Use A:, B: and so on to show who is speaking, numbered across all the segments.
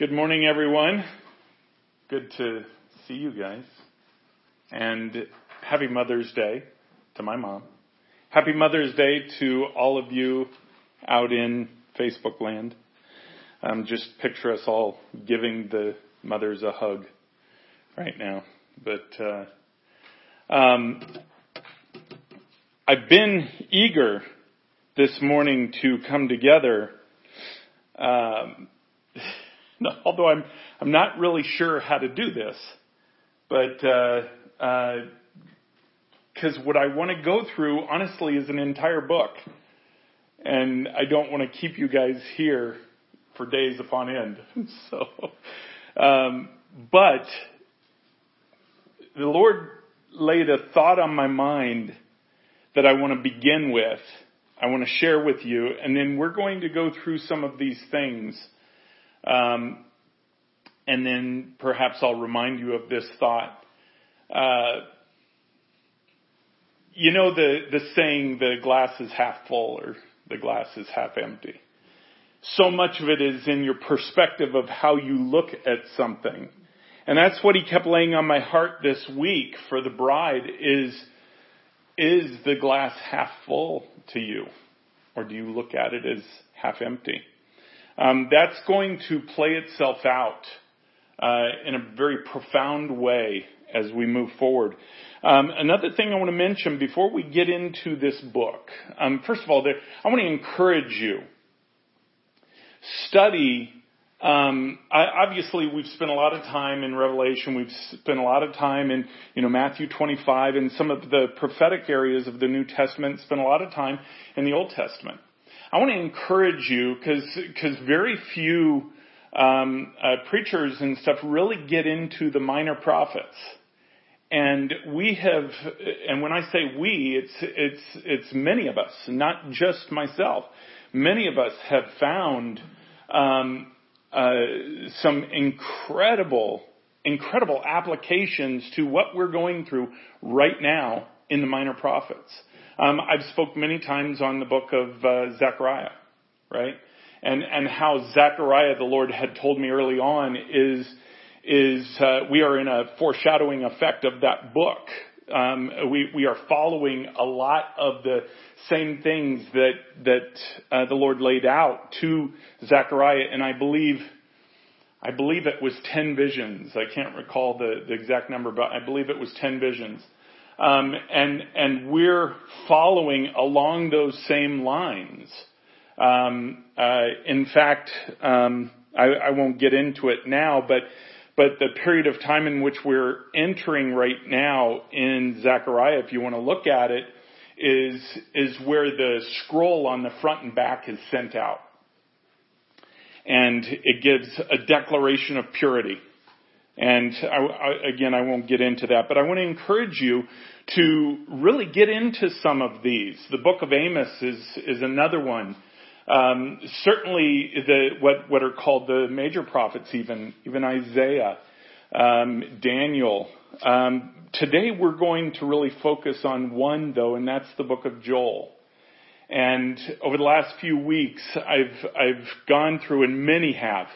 A: Good morning, everyone. Good to see you guys. And happy Mother's Day to my mom. Happy Mother's Day to all of you out in Facebook land. Um, just picture us all giving the mothers a hug right now. But uh, um, I've been eager this morning to come together. Um, although I'm I'm not really sure how to do this, but because uh, uh, what I want to go through, honestly, is an entire book, and I don't want to keep you guys here for days upon end. so, um, but the Lord laid a thought on my mind that I want to begin with. I want to share with you, and then we're going to go through some of these things. Um, and then perhaps I'll remind you of this thought. Uh, you know the, the saying, the glass is half full or the glass is half empty. So much of it is in your perspective of how you look at something. And that's what he kept laying on my heart this week for the bride is, is the glass half full to you? Or do you look at it as half empty? Um, that's going to play itself out uh, in a very profound way as we move forward. Um, another thing I want to mention before we get into this book, um, first of all, there, I want to encourage you. Study. Um, I, obviously, we've spent a lot of time in Revelation. We've spent a lot of time in, you know, Matthew 25 and some of the prophetic areas of the New Testament. Spent a lot of time in the Old Testament. I want to encourage you because because very few um, uh, preachers and stuff really get into the minor prophets. And we have, and when I say we, it's, it's, it's many of us, not just myself. Many of us have found, um, uh, some incredible, incredible applications to what we're going through right now in the minor prophets. Um, I've spoke many times on the book of uh, Zechariah, right? and, and how Zechariah, the Lord had told me early on, is, is uh, we are in a foreshadowing effect of that book. Um, we, we are following a lot of the same things that, that uh, the Lord laid out to Zechariah, and I believe, I believe it was 10 visions. I can't recall the, the exact number, but I believe it was 10 visions. Um, and, and we're following along those same lines. Um, uh, in fact, um, I, I, won't get into it now, but but the period of time in which we're entering right now in Zechariah, if you want to look at it, is is where the scroll on the front and back is sent out, and it gives a declaration of purity. And I, I, again, I won't get into that, but I want to encourage you to really get into some of these. The book of Amos is is another one um, certainly, the, what what are called the major prophets, even even Isaiah, um, Daniel. Um, today, we're going to really focus on one, though, and that's the book of Joel. And over the last few weeks, I've I've gone through, and many have.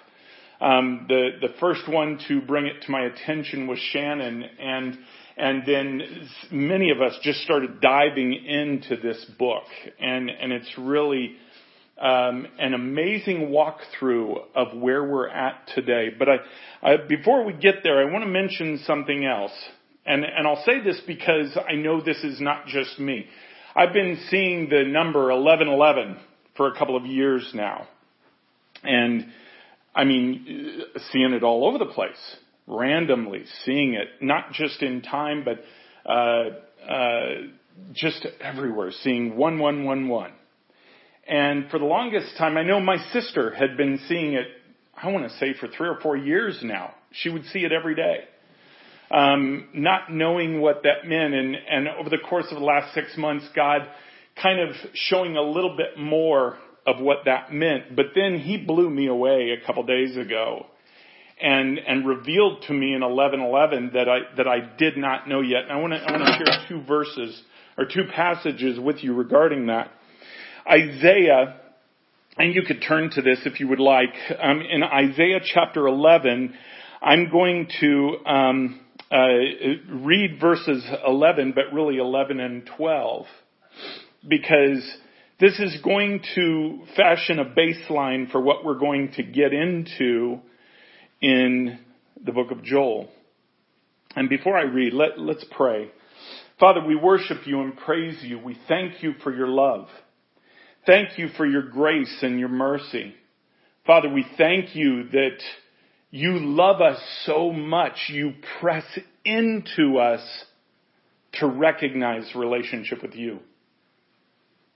A: Um, the the first one to bring it to my attention was Shannon, and and then many of us just started diving into this book, and and it's really um, an amazing walkthrough of where we're at today. But I, I, before we get there, I want to mention something else. And, and I'll say this because I know this is not just me. I've been seeing the number 1111 for a couple of years now. And I mean, seeing it all over the place, randomly seeing it, not just in time, but, uh, uh, just everywhere, seeing 1111. And for the longest time, I know my sister had been seeing it, I want to say for three or four years now. She would see it every day. Um, not knowing what that meant. And, and over the course of the last six months, God kind of showing a little bit more of what that meant. But then he blew me away a couple days ago and, and revealed to me in 1111 that I, that I did not know yet. And I want to, I want to share two verses or two passages with you regarding that. Isaiah and you could turn to this if you would like. Um, in Isaiah chapter 11, I'm going to um, uh, read verses 11, but really 11 and 12, because this is going to fashion a baseline for what we're going to get into in the book of Joel. And before I read, let, let's pray. Father, we worship you and praise you. We thank you for your love. Thank you for your grace and your mercy. Father, we thank you that you love us so much. You press into us to recognize relationship with you.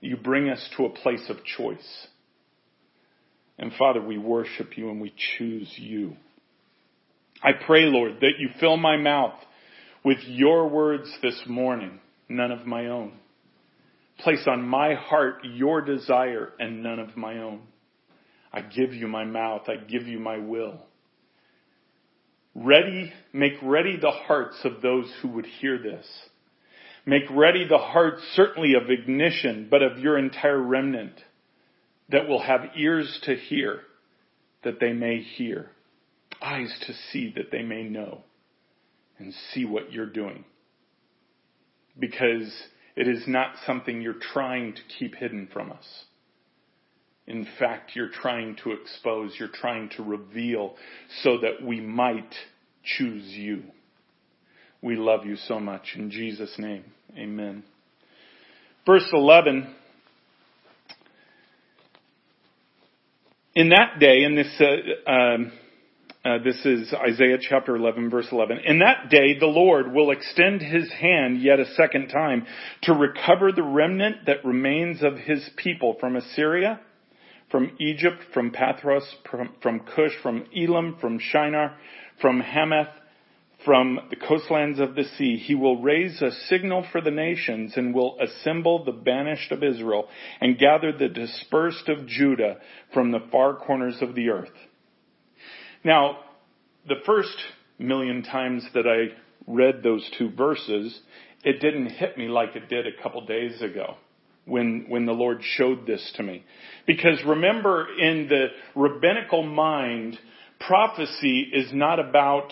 A: You bring us to a place of choice. And Father, we worship you and we choose you. I pray, Lord, that you fill my mouth with your words this morning, none of my own. Place on my heart your desire and none of my own. I give you my mouth. I give you my will. Ready, make ready the hearts of those who would hear this. Make ready the hearts certainly of ignition, but of your entire remnant that will have ears to hear that they may hear, eyes to see that they may know, and see what you're doing. Because it is not something you're trying to keep hidden from us. In fact, you're trying to expose, you're trying to reveal so that we might choose you. We love you so much. In Jesus' name, amen. Verse 11. In that day, in this uh, um, uh, this is Isaiah chapter 11 verse 11. In that day the Lord will extend his hand yet a second time to recover the remnant that remains of his people from Assyria, from Egypt, from Pathros, from, from Cush, from Elam, from Shinar, from Hamath, from the coastlands of the sea. He will raise a signal for the nations and will assemble the banished of Israel and gather the dispersed of Judah from the far corners of the earth. Now, the first million times that I read those two verses, it didn't hit me like it did a couple days ago when, when the Lord showed this to me. Because remember, in the rabbinical mind, prophecy is not about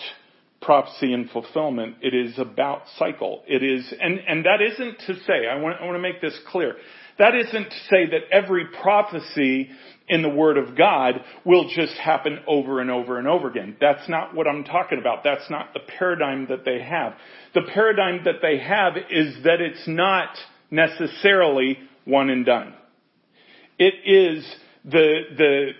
A: prophecy and fulfillment. It is about cycle. It is, and, and that isn't to say, I want, I want to make this clear. That isn't to say that every prophecy in the Word of God will just happen over and over and over again. That's not what I'm talking about. That's not the paradigm that they have. The paradigm that they have is that it's not necessarily one and done. It is the, the,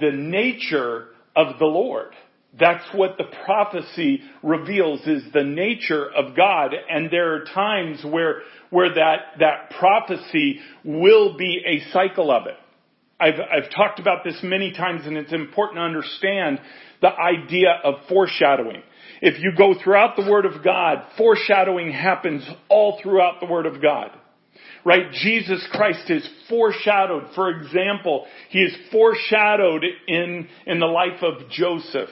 A: the nature of the Lord. That's what the prophecy reveals is the nature of God. And there are times where, where that, that prophecy will be a cycle of it. I've, I've talked about this many times and it's important to understand the idea of foreshadowing. If you go throughout the Word of God, foreshadowing happens all throughout the Word of God. Right? Jesus Christ is foreshadowed. For example, He is foreshadowed in, in the life of Joseph,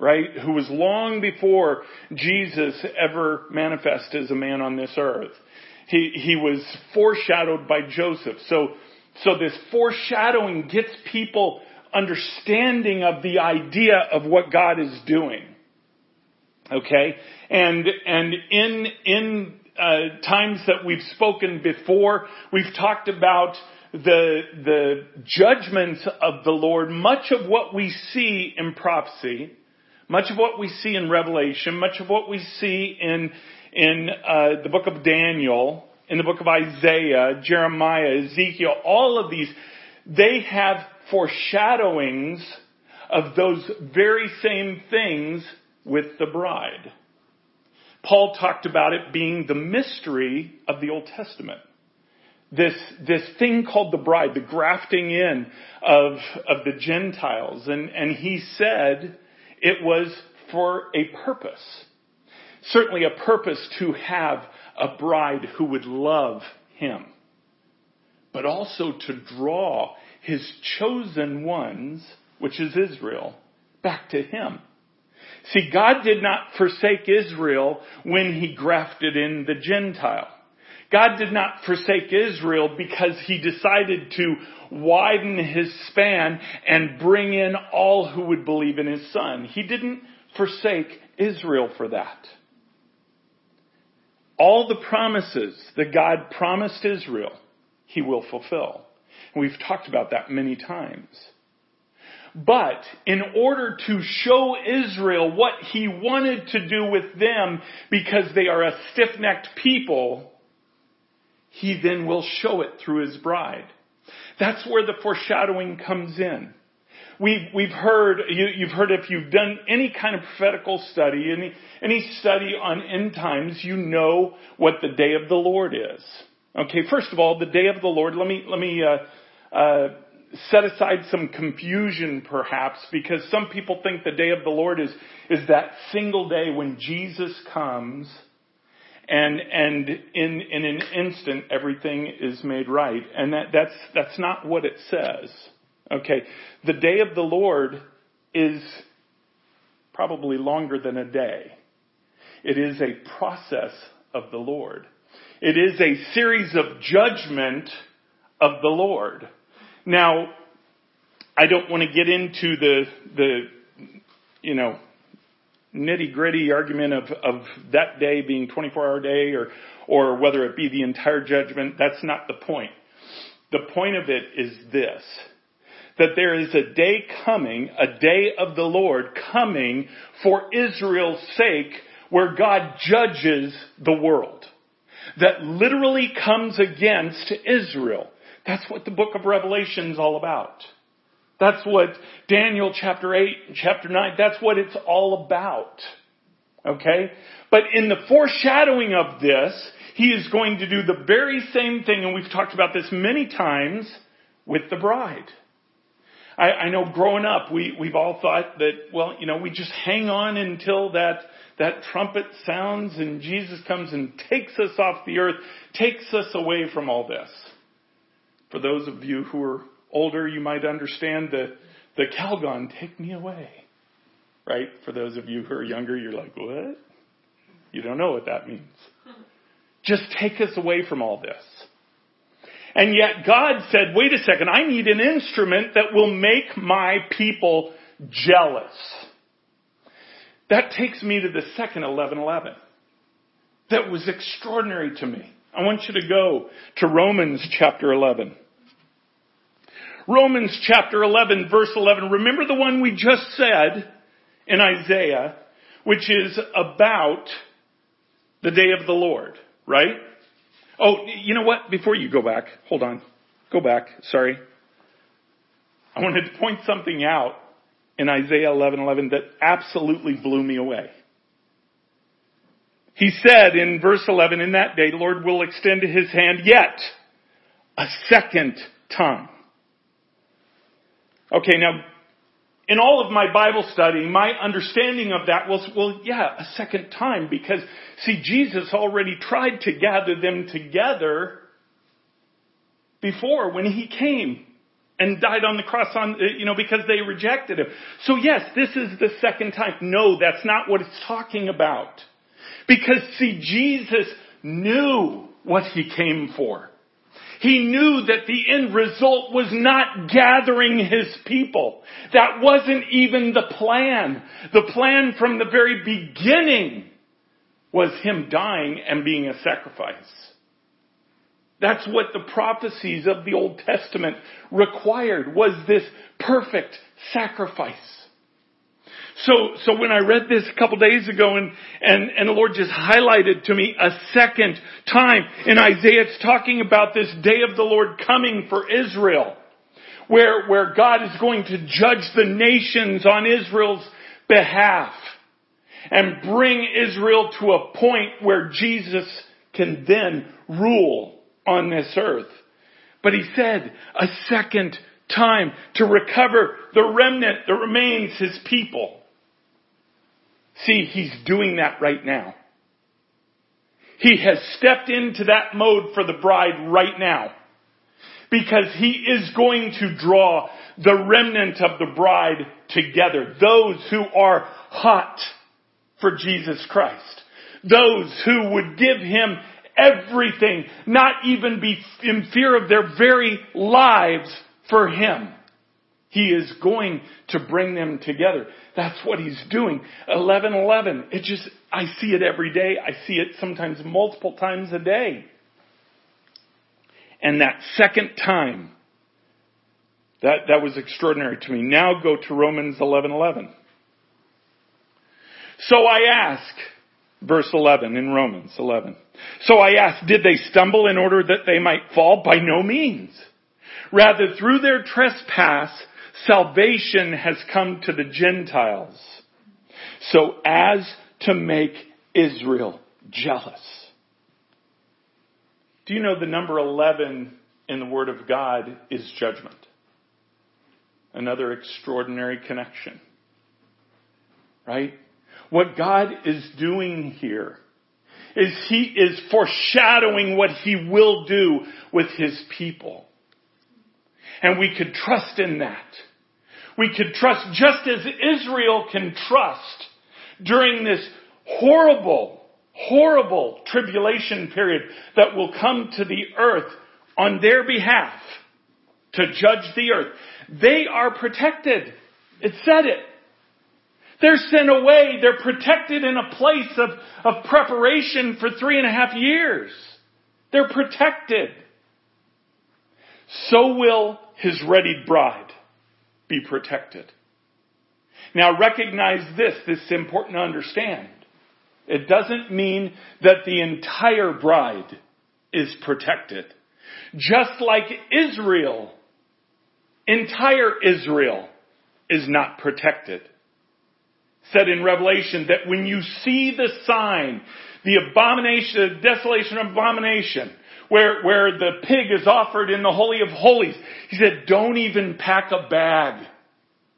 A: right? Who was long before Jesus ever manifest as a man on this earth. He, he was foreshadowed by Joseph. So so this foreshadowing gets people understanding of the idea of what God is doing. Okay? And, and in, in, uh, times that we've spoken before, we've talked about the, the judgments of the Lord, much of what we see in prophecy, much of what we see in Revelation, much of what we see in, in, uh, the book of Daniel, in the book of Isaiah, Jeremiah, Ezekiel, all of these, they have foreshadowings of those very same things with the bride. Paul talked about it being the mystery of the Old Testament. This, this thing called the bride, the grafting in of, of the Gentiles. And, and he said it was for a purpose. Certainly a purpose to have a bride who would love him, but also to draw his chosen ones, which is Israel, back to him. See, God did not forsake Israel when he grafted in the Gentile. God did not forsake Israel because he decided to widen his span and bring in all who would believe in his son. He didn't forsake Israel for that. All the promises that God promised Israel, he will fulfill. We've talked about that many times. But in order to show Israel what he wanted to do with them because they are a stiff-necked people, he then will show it through his bride. That's where the foreshadowing comes in. We've, we've heard, you, have heard if you've done any kind of prophetical study, any, any study on end times, you know what the day of the Lord is. Okay, first of all, the day of the Lord, let me, let me, uh, uh, set aside some confusion perhaps because some people think the day of the Lord is, is that single day when Jesus comes and, and in, in an instant everything is made right. And that, that's, that's not what it says. Okay. The day of the Lord is probably longer than a day. It is a process of the Lord. It is a series of judgment of the Lord. Now, I don't want to get into the, the, you know, nitty gritty argument of, of that day being 24 hour day or, or whether it be the entire judgment. That's not the point. The point of it is this. That there is a day coming, a day of the Lord coming for Israel's sake where God judges the world. That literally comes against Israel. That's what the book of Revelation is all about. That's what Daniel chapter 8 and chapter 9, that's what it's all about. Okay? But in the foreshadowing of this, he is going to do the very same thing, and we've talked about this many times, with the bride. I, I know growing up, we, we've all thought that, well, you know, we just hang on until that, that trumpet sounds and Jesus comes and takes us off the earth, takes us away from all this. For those of you who are older, you might understand the, the Calgon, take me away. Right? For those of you who are younger, you're like, what? You don't know what that means. Just take us away from all this. And yet God said, wait a second, I need an instrument that will make my people jealous. That takes me to the second 1111. That was extraordinary to me. I want you to go to Romans chapter 11. Romans chapter 11 verse 11. Remember the one we just said in Isaiah, which is about the day of the Lord, right? Oh, you know what? Before you go back, hold on. Go back. Sorry. I wanted to point something out in Isaiah 11:11 that absolutely blew me away. He said in verse 11, in that day, the Lord will extend his hand yet a second time. Okay, now, in all of my Bible study, my understanding of that was, well, yeah, a second time, because, see, Jesus already tried to gather them together before when he came and died on the cross on, uh, you know, because they rejected him. So yes, this is the second time. No, that's not what it's talking about. Because see, Jesus knew what he came for. He knew that the end result was not gathering his people. That wasn't even the plan. The plan from the very beginning was him dying and being a sacrifice. That's what the prophecies of the Old Testament required was this perfect sacrifice. So, so when I read this a couple days ago and, and, and the Lord just highlighted to me a second time in Isaiah, it's talking about this day of the Lord coming for Israel, where, where God is going to judge the nations on Israel's behalf and bring Israel to a point where Jesus can then rule on this earth. But he said a second time to recover the remnant that remains his people. See, he's doing that right now. He has stepped into that mode for the bride right now. Because he is going to draw the remnant of the bride together. Those who are hot for Jesus Christ. Those who would give him everything, not even be in fear of their very lives for Him. He is going to bring them together. That's what He's doing. 1111. It just, I see it every day. I see it sometimes multiple times a day. And that second time, that, that was extraordinary to me. Now go to Romans 11:11. So I ask, verse 11 in Romans 11. So I ask, did they stumble in order that they might fall? By no means. Rather, through their trespass, salvation has come to the Gentiles, so as to make Israel jealous. Do you know the number 11 in the Word of God is judgment? Another extraordinary connection. Right? What God is doing here is He is foreshadowing what He will do with His people. And we could trust in that. We could trust just as Israel can trust during this horrible, horrible tribulation period that will come to the earth on their behalf to judge the earth. They are protected. It said it. They're sent away. They're protected in a place of, of preparation for three and a half years. They're protected. So will his readied bride be protected. Now recognize this, this is important to understand. It doesn't mean that the entire bride is protected. Just like Israel, entire Israel is not protected said in Revelation that when you see the sign, the abomination, the desolation abomination, where, where the pig is offered in the Holy of Holies, he said, don't even pack a bag.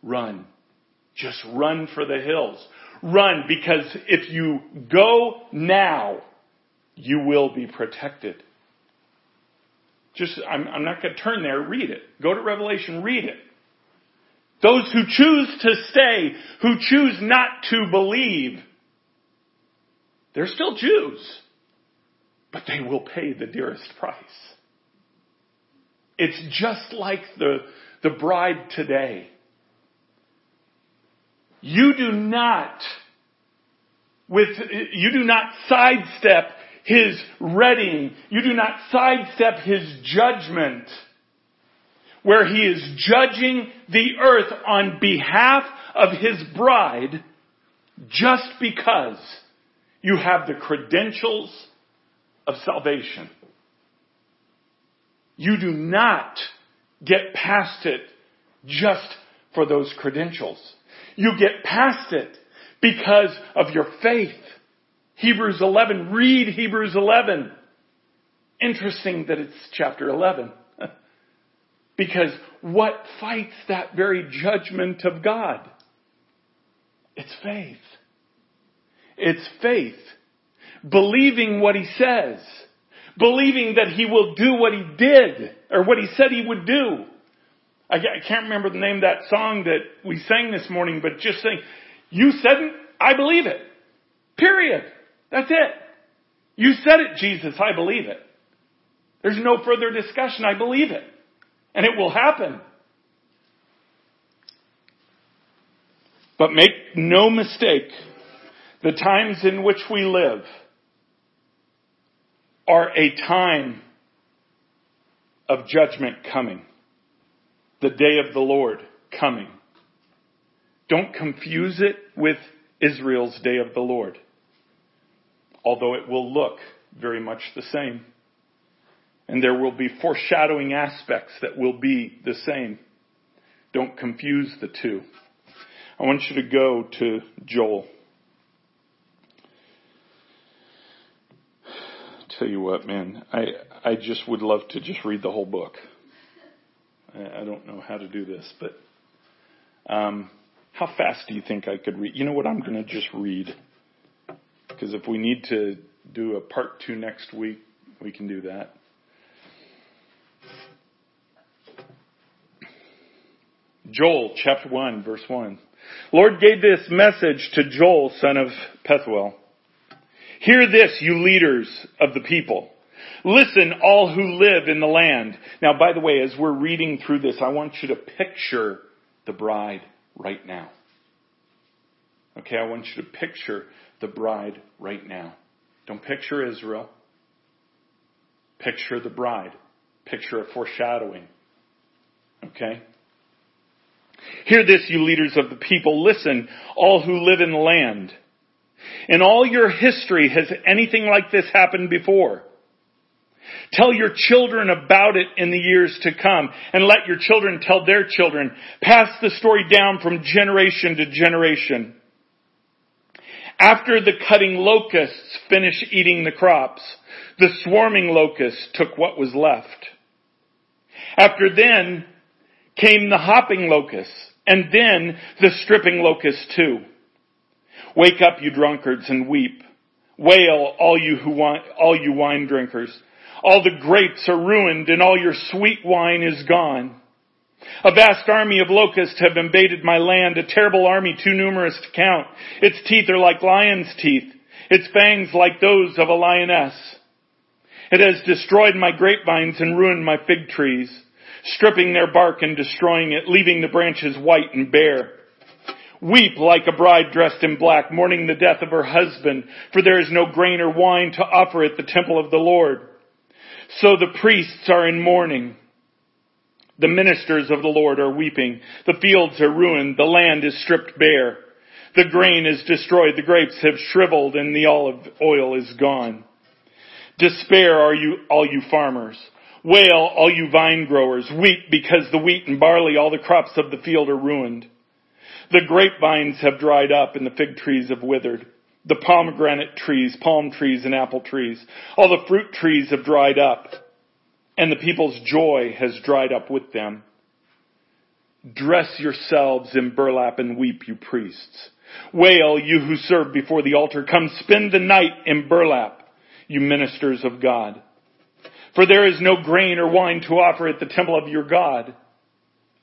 A: Run. Just run for the hills. Run because if you go now, you will be protected. Just, I'm, I'm not going to turn there. Read it. Go to Revelation. Read it. Those who choose to stay, who choose not to believe, they're still Jews, but they will pay the dearest price. It's just like the, the bride today. You do not, with, you do not sidestep his readying. You do not sidestep his judgment where he is judging the earth on behalf of his bride just because you have the credentials of salvation. You do not get past it just for those credentials. You get past it because of your faith. Hebrews 11, read Hebrews 11. Interesting that it's chapter 11. Because what fights that very judgment of God? It's faith. It's faith. Believing what he says. Believing that he will do what he did, or what he said he would do. I can't remember the name of that song that we sang this morning, but just saying, you said it, I believe it. Period. That's it. You said it, Jesus, I believe it. There's no further discussion, I believe it. And it will happen. But make no mistake, the times in which we live are a time of judgment coming. The day of the Lord coming. Don't confuse it with Israel's day of the Lord. Although it will look very much the same. And there will be foreshadowing aspects that will be the same. Don't confuse the two. I want you to go to Joel. Tell you what, man, I, I just would love to just read the whole book. I, I don't know how to do this, but um, how fast do you think I could read? You know what? I'm going to just read. Because if we need to do a part two next week, we can do that. Joel chapter 1 verse 1. Lord gave this message to Joel son of Pethuel. Hear this, you leaders of the people. Listen, all who live in the land. Now, by the way, as we're reading through this, I want you to picture the bride right now. Okay, I want you to picture the bride right now. Don't picture Israel. Picture the bride. Picture a foreshadowing. Okay? Hear this, you leaders of the people. Listen, all who live in the land. In all your history, has anything like this happened before? Tell your children about it in the years to come and let your children tell their children. Pass the story down from generation to generation. After the cutting locusts finished eating the crops, the swarming locusts took what was left. After then came the hopping locusts and then the stripping locusts too. Wake up, you drunkards, and weep. Wail, all you who want, all you wine drinkers. All the grapes are ruined and all your sweet wine is gone. A vast army of locusts have invaded my land, a terrible army too numerous to count. Its teeth are like lion's teeth, its fangs like those of a lioness. It has destroyed my grapevines and ruined my fig trees, stripping their bark and destroying it, leaving the branches white and bare. Weep like a bride dressed in black, mourning the death of her husband, for there is no grain or wine to offer at the temple of the Lord. So the priests are in mourning. The ministers of the Lord are weeping. The fields are ruined. The land is stripped bare. The grain is destroyed. The grapes have shriveled and the olive oil is gone. Despair are you, all you farmers. Wail, all you vine growers. Weep because the wheat and barley, all the crops of the field are ruined. The grapevines have dried up and the fig trees have withered. The pomegranate trees, palm trees, and apple trees. All the fruit trees have dried up and the people's joy has dried up with them. Dress yourselves in burlap and weep, you priests. Wail, you who serve before the altar. Come spend the night in burlap, you ministers of God. For there is no grain or wine to offer at the temple of your God.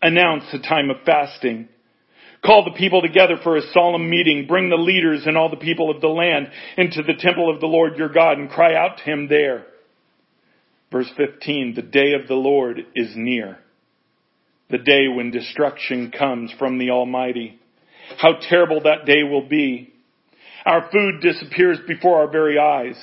A: Announce a time of fasting. Call the people together for a solemn meeting. Bring the leaders and all the people of the land into the temple of the Lord your God and cry out to him there. Verse 15, the day of the Lord is near. The day when destruction comes from the Almighty. How terrible that day will be. Our food disappears before our very eyes.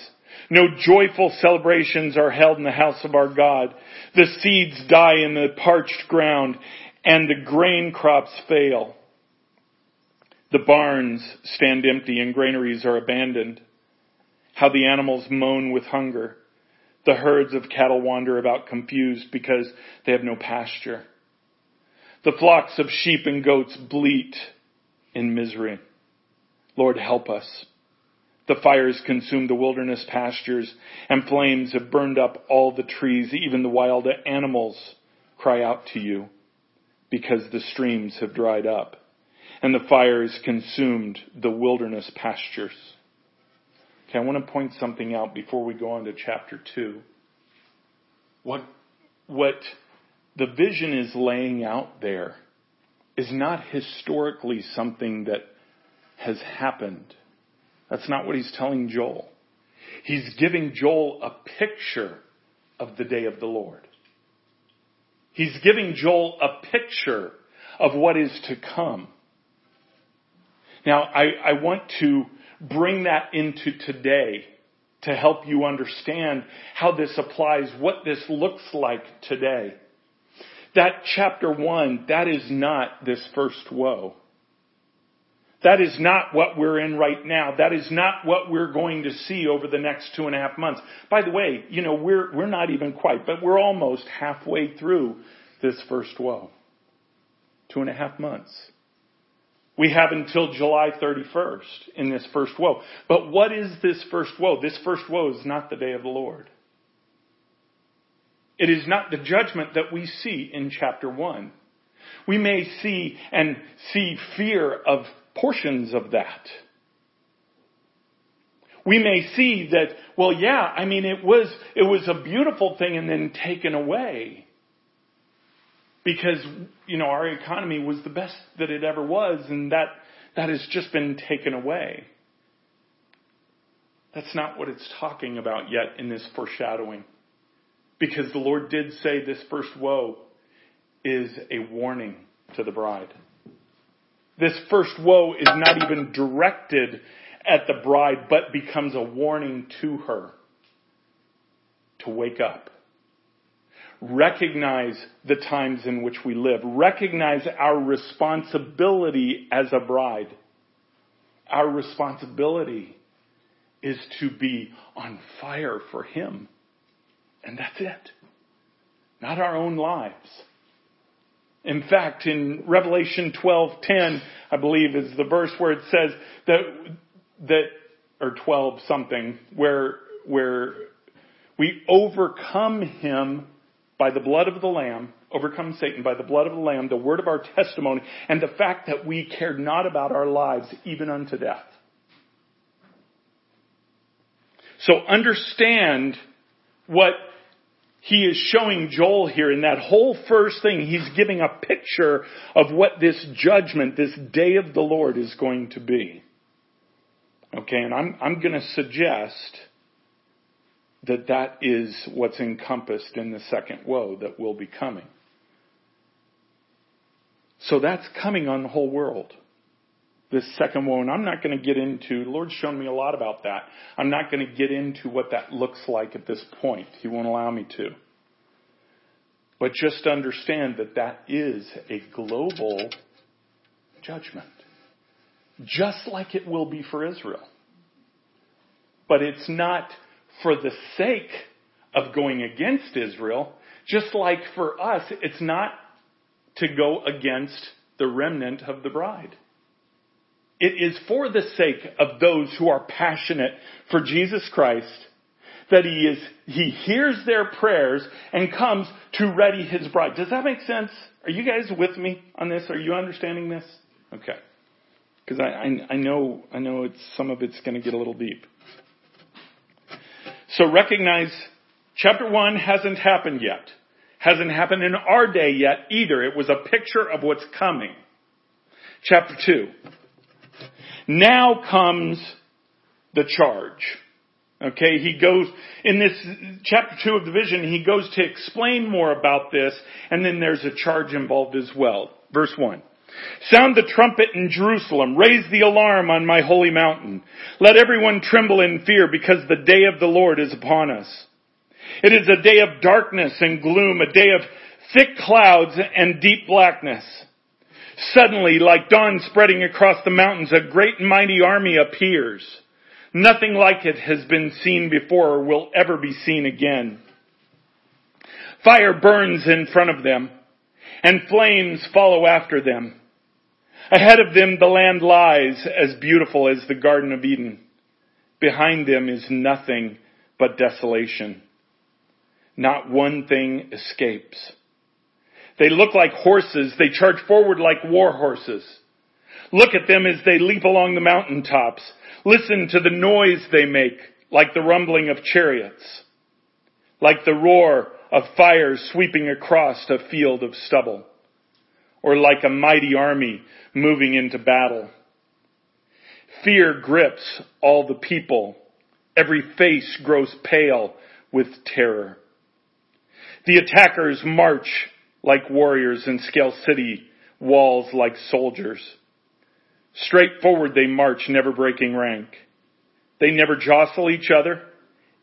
A: No joyful celebrations are held in the house of our God. The seeds die in the parched ground and the grain crops fail. The barns stand empty and granaries are abandoned. How the animals moan with hunger. The herds of cattle wander about confused because they have no pasture. The flocks of sheep and goats bleat in misery. Lord, help us. The fires consume the wilderness pastures and flames have burned up all the trees. Even the wild animals cry out to you because the streams have dried up and the fires consumed the wilderness pastures. Okay, I want to point something out before we go on to chapter 2. What, what the vision is laying out there is not historically something that has happened. That's not what he's telling Joel. He's giving Joel a picture of the day of the Lord. He's giving Joel a picture of what is to come. Now, I, I want to bring that into today to help you understand how this applies, what this looks like today. That chapter one, that is not this first woe. That is not what we're in right now. That is not what we're going to see over the next two and a half months. By the way, you know, we're, we're not even quite, but we're almost halfway through this first woe. Two and a half months. We have until July 31st in this first woe. But what is this first woe? This first woe is not the day of the Lord. It is not the judgment that we see in chapter 1. We may see and see fear of portions of that. We may see that, well, yeah, I mean, it was, it was a beautiful thing and then taken away because, you know, our economy was the best that it ever was and that, that has just been taken away. That's not what it's talking about yet in this foreshadowing. Because the Lord did say this first woe is a warning to the bride. This first woe is not even directed at the bride, but becomes a warning to her to wake up. Recognize the times in which we live. Recognize our responsibility as a bride. Our responsibility is to be on fire for Him. And that's it. Not our own lives. In fact, in Revelation 12:10, I believe is the verse where it says that that or 12 something where where we overcome him by the blood of the lamb, overcome Satan by the blood of the lamb, the word of our testimony, and the fact that we cared not about our lives even unto death. So understand what he is showing Joel here in that whole first thing. He's giving a picture of what this judgment, this day of the Lord is going to be. Okay, and I'm, I'm going to suggest that that is what's encompassed in the second woe that will be coming. So that's coming on the whole world this second woe. And I'm not going to get into, the Lord's shown me a lot about that. I'm not going to get into what that looks like at this point. He won't allow me to. But just understand that that is a global judgment. Just like it will be for Israel. But it's not for the sake of going against Israel, just like for us, it's not to go against the remnant of the bride. It is for the sake of those who are passionate for Jesus Christ that he is, he hears their prayers and comes to ready his bride. Does that make sense? Are you guys with me on this? Are you understanding this? Okay. Because I, I, I know, I know it's, some of it's going to get a little deep. So recognize chapter one hasn't happened yet. Hasn't happened in our day yet either. It was a picture of what's coming. Chapter two. Now comes the charge. Okay, he goes, in this chapter 2 of the vision, he goes to explain more about this, and then there's a charge involved as well. Verse 1. Sound the trumpet in Jerusalem. Raise the alarm on my holy mountain. Let everyone tremble in fear because the day of the Lord is upon us. It is a day of darkness and gloom, a day of thick clouds and deep blackness. Suddenly, like dawn spreading across the mountains, a great and mighty army appears. Nothing like it has been seen before or will ever be seen again. Fire burns in front of them, and flames follow after them. Ahead of them the land lies as beautiful as the Garden of Eden. Behind them is nothing but desolation. Not one thing escapes. They look like horses. They charge forward like war horses. Look at them as they leap along the mountaintops. Listen to the noise they make, like the rumbling of chariots, like the roar of fire sweeping across a field of stubble, or like a mighty army moving into battle. Fear grips all the people. Every face grows pale with terror. The attackers march like warriors and scale city walls like soldiers. Straight forward they march, never breaking rank. They never jostle each other.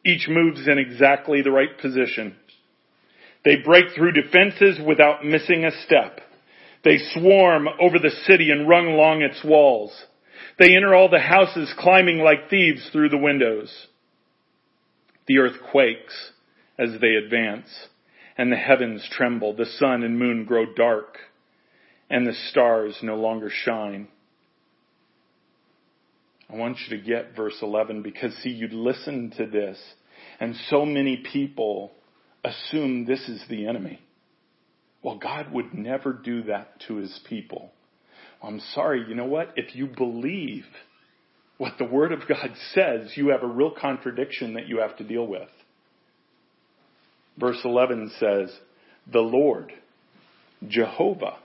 A: Each moves in exactly the right position. They break through defenses without missing a step. They swarm over the city and run along its walls. They enter all the houses climbing like thieves through the windows. The earth quakes as they advance and the heavens tremble. The sun and moon grow dark and the stars no longer shine. I want you to get verse 11 because see, you'd listen to this and so many people assume this is the enemy. Well, God would never do that to his people. I'm sorry, you know what? If you believe what the Word of God says, you have a real contradiction that you have to deal with. Verse 11 says, The Lord, Jehovah,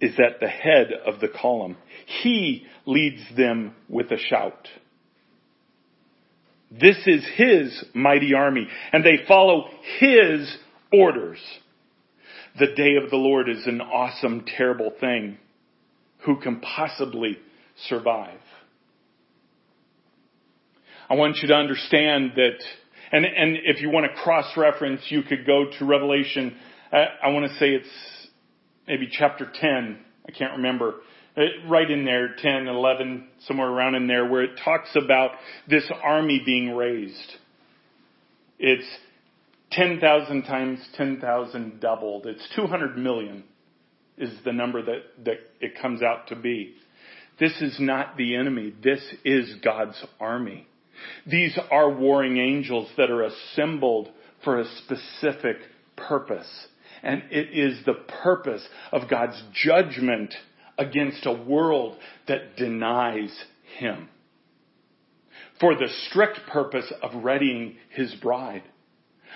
A: is at the head of the column. He leads them with a shout. This is his mighty army, and they follow his orders. The day of the Lord is an awesome, terrible thing. Who can possibly survive? I want you to understand that, and, and if you want to cross-reference, you could go to Revelation, I, I want to say it's maybe chapter 10, I can't remember, uh, Uh, right in there, 10, 11, somewhere around in there, where it talks about this army being raised. It's 10,000 times 10,000 doubled. It's 200 million is the number that, that it comes out to be. This is not the enemy. This is God's army. These are warring angels that are assembled for a specific purpose. And it is the purpose of God's judgment against a world that denies Him. For the strict purpose of readying His bride.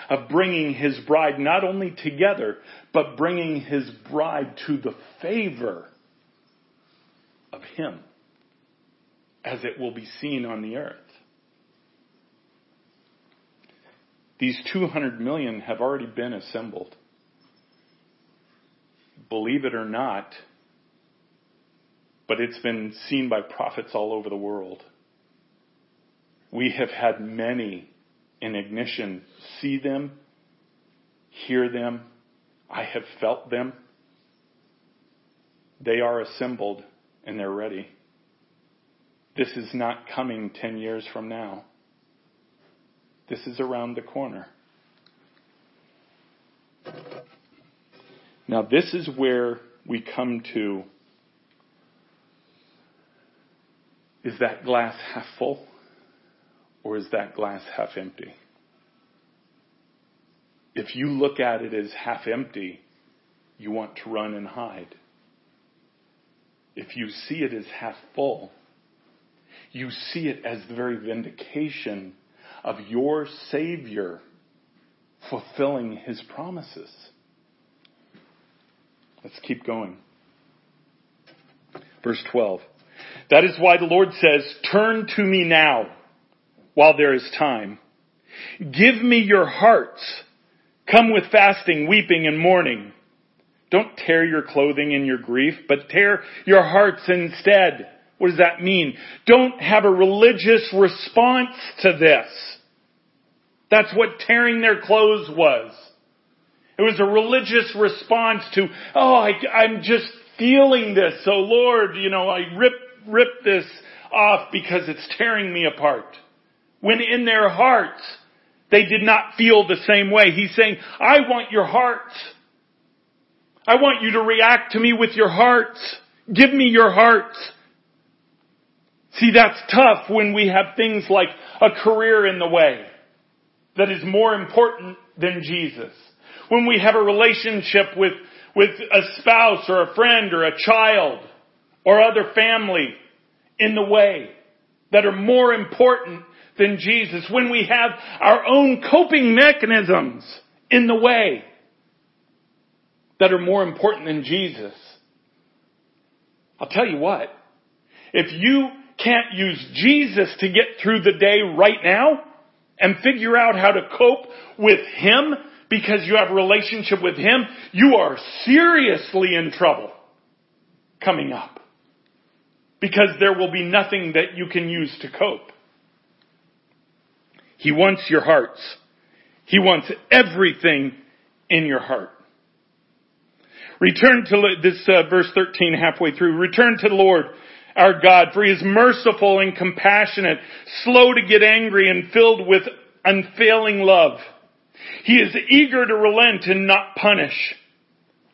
A: Of bringing His bride not only together, but bringing His bride to the favor of Him. As it will be seen on the earth. These 200 million have already been assembled. Believe it or not, but it's been seen by prophets all over the world. We have had many in ignition see them, hear them. I have felt them. They are assembled and they're ready. This is not coming 10 years from now. This is around the corner. Now, this is where we come to is that glass half full or is that glass half empty? If you look at it as half empty, you want to run and hide. If you see it as half full, you see it as the very vindication of your Savior fulfilling His promises. Let's keep going. Verse 12. That is why the Lord says, turn to me now while there is time. Give me your hearts. Come with fasting, weeping, and mourning. Don't tear your clothing in your grief, but tear your hearts instead. What does that mean? Don't have a religious response to this. That's what tearing their clothes was. It was a religious response to, oh, I, am just feeling this. So Lord, you know, I rip, rip this off because it's tearing me apart. When in their hearts, they did not feel the same way. He's saying, I want your hearts. I want you to react to me with your hearts. Give me your hearts. See, that's tough when we have things like a career in the way that is more important than Jesus. When we have a relationship with, with a spouse or a friend or a child or other family in the way that are more important than Jesus. When we have our own coping mechanisms in the way that are more important than Jesus. I'll tell you what, if you can't use Jesus to get through the day right now, and figure out how to cope with Him because you have a relationship with Him, you are seriously in trouble coming up. Because there will be nothing that you can use to cope. He wants your hearts. He wants everything in your heart. Return to this uh, verse 13 halfway through. Return to the Lord our God, for he is merciful and compassionate, slow to get angry and filled with unfailing love. He is eager to relent and not punish.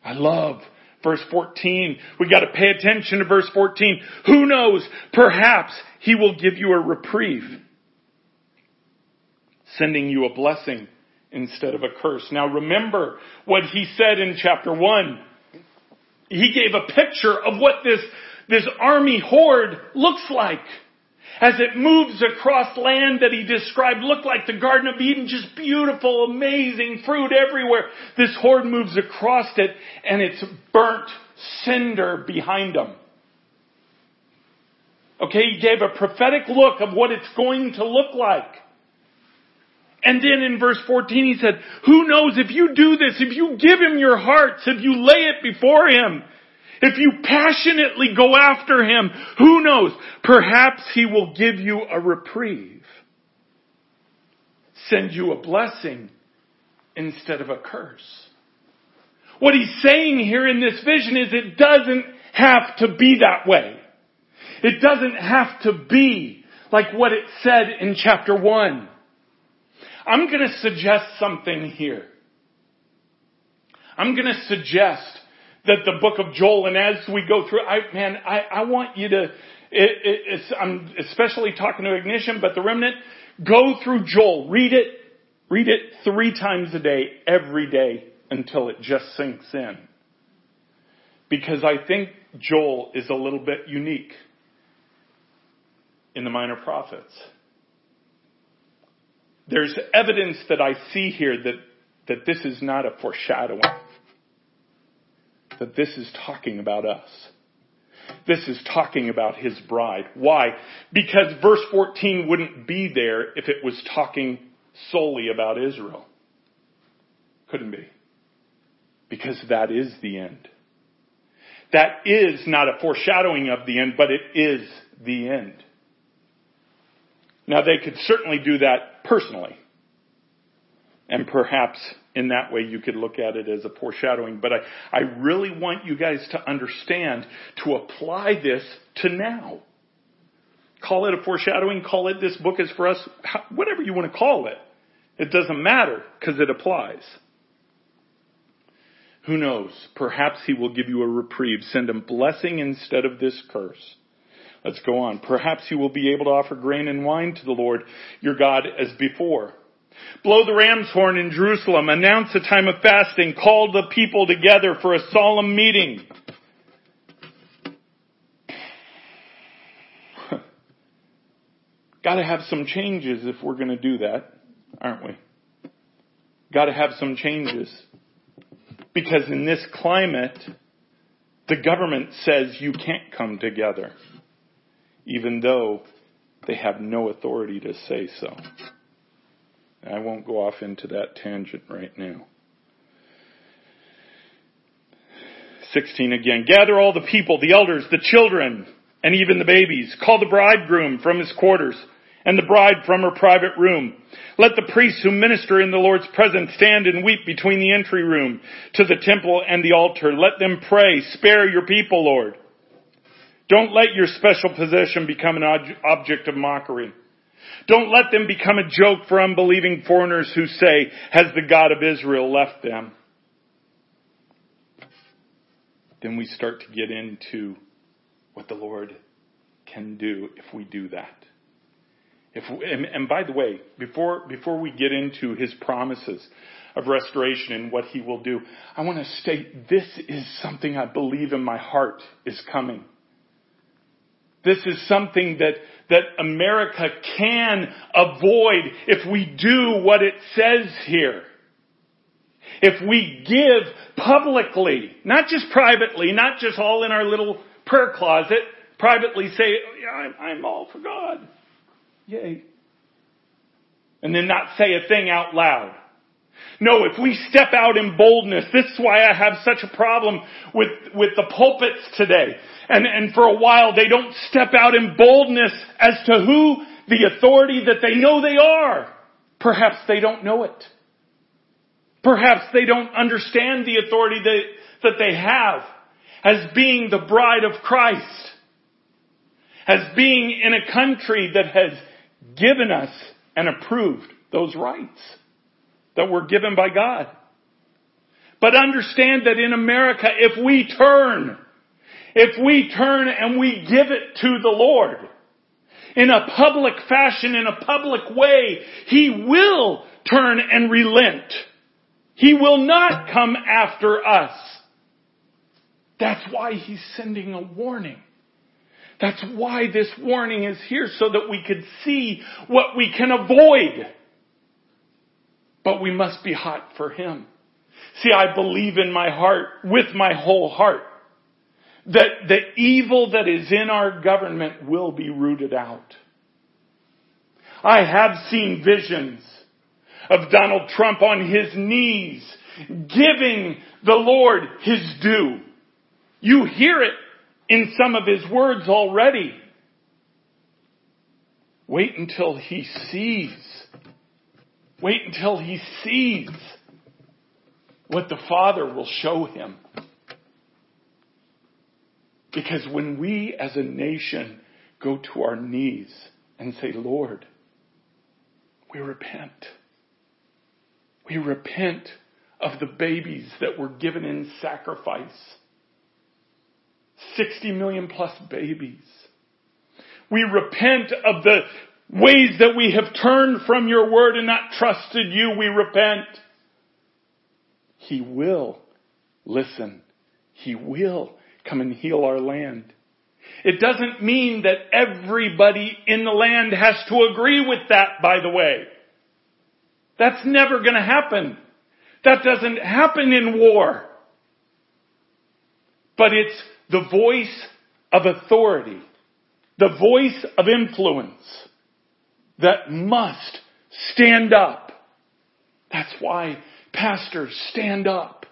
A: I love verse 14. We gotta pay attention to verse 14. Who knows? Perhaps he will give you a reprieve. Sending you a blessing instead of a curse. Now remember what he said in chapter 1. He gave a picture of what this this army horde looks like. As it moves across land that he described looked like the Garden of Eden, just beautiful, amazing fruit everywhere. This horde moves across it and it's burnt cinder behind them. Okay, he gave a prophetic look of what it's going to look like. And then in verse 14 he said, who knows if you do this, if you give him your hearts, if you lay it before him, if you passionately go after him, who knows, perhaps he will give you a reprieve. Send you a blessing instead of a curse. What he's saying here in this vision is it doesn't have to be that way. It doesn't have to be like what it said in chapter 1. I'm going to suggest something here. I'm going to suggest that the book of Joel, and as we go through, I, man, I, I want you to, it, it, I'm especially talking to Ignition, but the remnant, go through Joel, read it, read it three times a day, every day, until it just sinks in. Because I think Joel is a little bit unique in the minor prophets. There's evidence that I see here that, that this is not a foreshadowing. That this is talking about us. This is talking about his bride. Why? Because verse 14 wouldn't be there if it was talking solely about Israel. Couldn't be. Because that is the end. That is not a foreshadowing of the end, but it is the end. Now they could certainly do that personally. And perhaps in that way you could look at it as a foreshadowing. But I, I really want you guys to understand to apply this to now. Call it a foreshadowing, call it this book is for us, whatever you want to call it. It doesn't matter because it applies. Who knows? Perhaps he will give you a reprieve, send a blessing instead of this curse. Let's go on. Perhaps you will be able to offer grain and wine to the Lord your God as before. Blow the ram's horn in Jerusalem. Announce a time of fasting. Call the people together for a solemn meeting. Got to have some changes if we're to do that, aren't we? Got to have some changes. Because in this climate, the government says you can't come together even though they have no authority to say so. I won't go off into that tangent right now. 16 again. Gather all the people, the elders, the children, and even the babies. Call the bridegroom from his quarters and the bride from her private room. Let the priests who minister in the Lord's presence stand and weep between the entry room to the temple and the altar. Let them pray, spare your people, Lord. Don't let your special possession become an object of mockery. Don't let them become a joke for unbelieving foreigners who say, has the God of Israel left them? Then we start to get into what the Lord can do if we do that. If we, and, and by the way, before, before we get into his promises of restoration and what he will do, I want to state this is something I believe in my heart is coming. This is something that, that America can avoid if we do what it says here. If we give publicly, not just privately, not just all in our little prayer closet, privately say, yeah, I'm, I'm all for God. Yay. And then not say a thing out loud. No, if we step out in boldness, this is why I have such a problem with, with the pulpits today. And, and for a while they don't step out in boldness as to who the authority that they know they are. Perhaps they don't know it. Perhaps they don't understand the authority that, that they have as being the bride of Christ. As being in a country that has given us and approved those rights that were given by God. But understand that in America, if we turn, if we turn and we give it to the Lord, in a public fashion, in a public way, He will turn and relent. He will not come after us. That's why He's sending a warning. That's why this warning is here so that we could see what we can avoid but we must be hot for Him. See, I believe in my heart, with my whole heart, that the evil that is in our government will be rooted out. I have seen visions of Donald Trump on his knees, giving the Lord his due. You hear it in some of his words already. Wait until he sees. Wait until he sees what the Father will show him. Because when we as a nation go to our knees and say, Lord, we repent. We repent of the babies that were given in sacrifice. 60 million plus babies. We repent of the ways that we have turned from your word and not trusted you. We repent. He will listen. He will come and heal our land. It doesn't mean that everybody in the land has to agree with that, by the way. That's never gonna happen. That doesn't happen in war. But it's the voice of authority, the voice of influence that must stand up. That's why pastors stand up.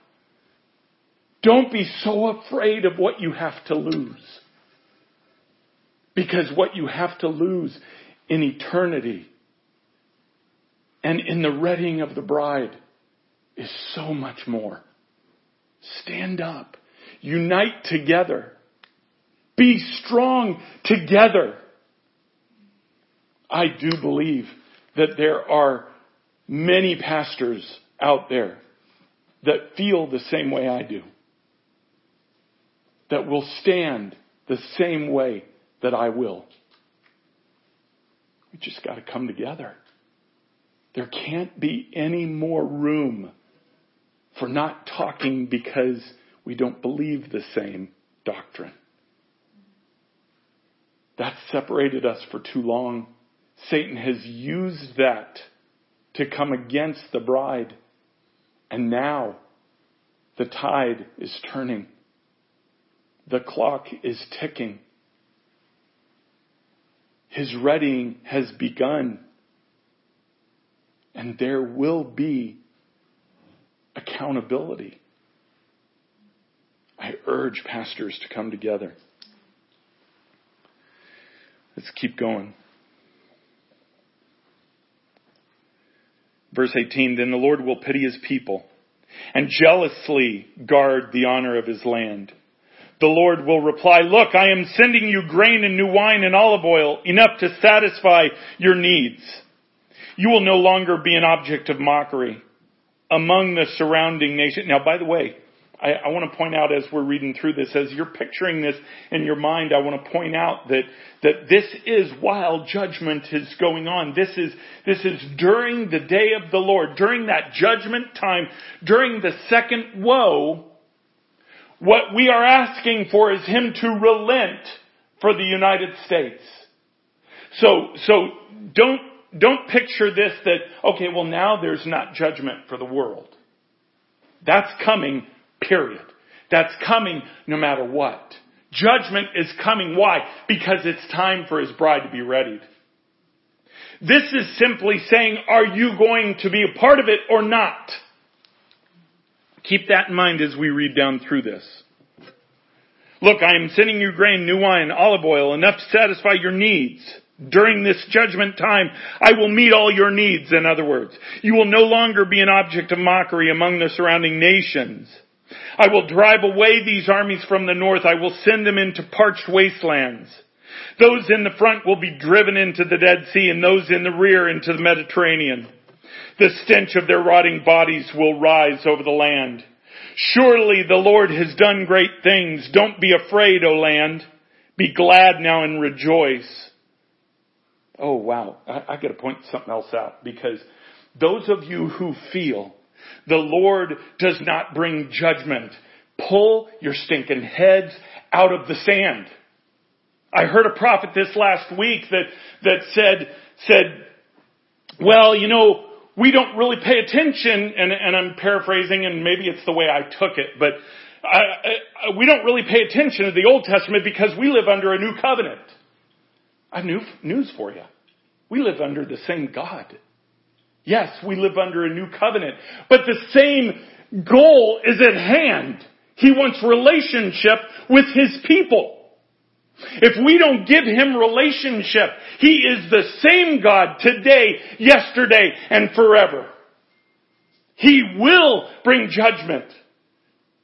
A: Don't be so afraid of what you have to lose. Because what you have to lose in eternity and in the readying of the bride is so much more. Stand up. Unite together. Be strong together. I do believe that there are many pastors out there that feel the same way I do. That will stand the same way that I will. We just got to come together. There can't be any more room for not talking because we don't believe the same doctrine. That's separated us for too long. Satan has used that to come against the bride. And now the tide is turning. The clock is ticking. His readying has begun. And there will be accountability. I urge pastors to come together. Let's keep going. Verse 18, then the Lord will pity his people and jealously guard the honor of his land. The Lord will reply, look, I am sending you grain and new wine and olive oil, enough to satisfy your needs. You will no longer be an object of mockery among the surrounding nations. Now, by the way, I, I want to point out as we're reading through this, as you're picturing this in your mind, I want to point out that, that this is while judgment is going on. This is, this is during the day of the Lord, during that judgment time, during the second woe, what we are asking for is Him to relent for the United States. So, so don't, don't picture this that, okay, well now there's not judgment for the world. That's coming Period. That's coming no matter what. Judgment is coming. Why? Because it's time for his bride to be readied. This is simply saying, are you going to be a part of it or not? Keep that in mind as we read down through this. Look, I am sending you grain, new wine, olive oil, enough to satisfy your needs. During this judgment time, I will meet all your needs, in other words. You will no longer be an object of mockery among the surrounding nations. I will drive away these armies from the north. I will send them into parched wastelands. Those in the front will be driven into the Dead Sea and those in the rear into the Mediterranean. The stench of their rotting bodies will rise over the land. Surely the Lord has done great things. Don't be afraid, O land. Be glad now and rejoice. Oh wow. I, I gotta point something else out because those of you who feel the Lord does not bring judgment. Pull your stinking heads out of the sand. I heard a prophet this last week that, that said, said, well, you know, we don't really pay attention, and, and I'm paraphrasing, and maybe it's the way I took it, but I, I, we don't really pay attention to the Old Testament because we live under a new covenant. I have new, news for you. We live under the same God. Yes, we live under a new covenant, but the same goal is at hand. He wants relationship with His people. If we don't give Him relationship, He is the same God today, yesterday, and forever. He will bring judgment.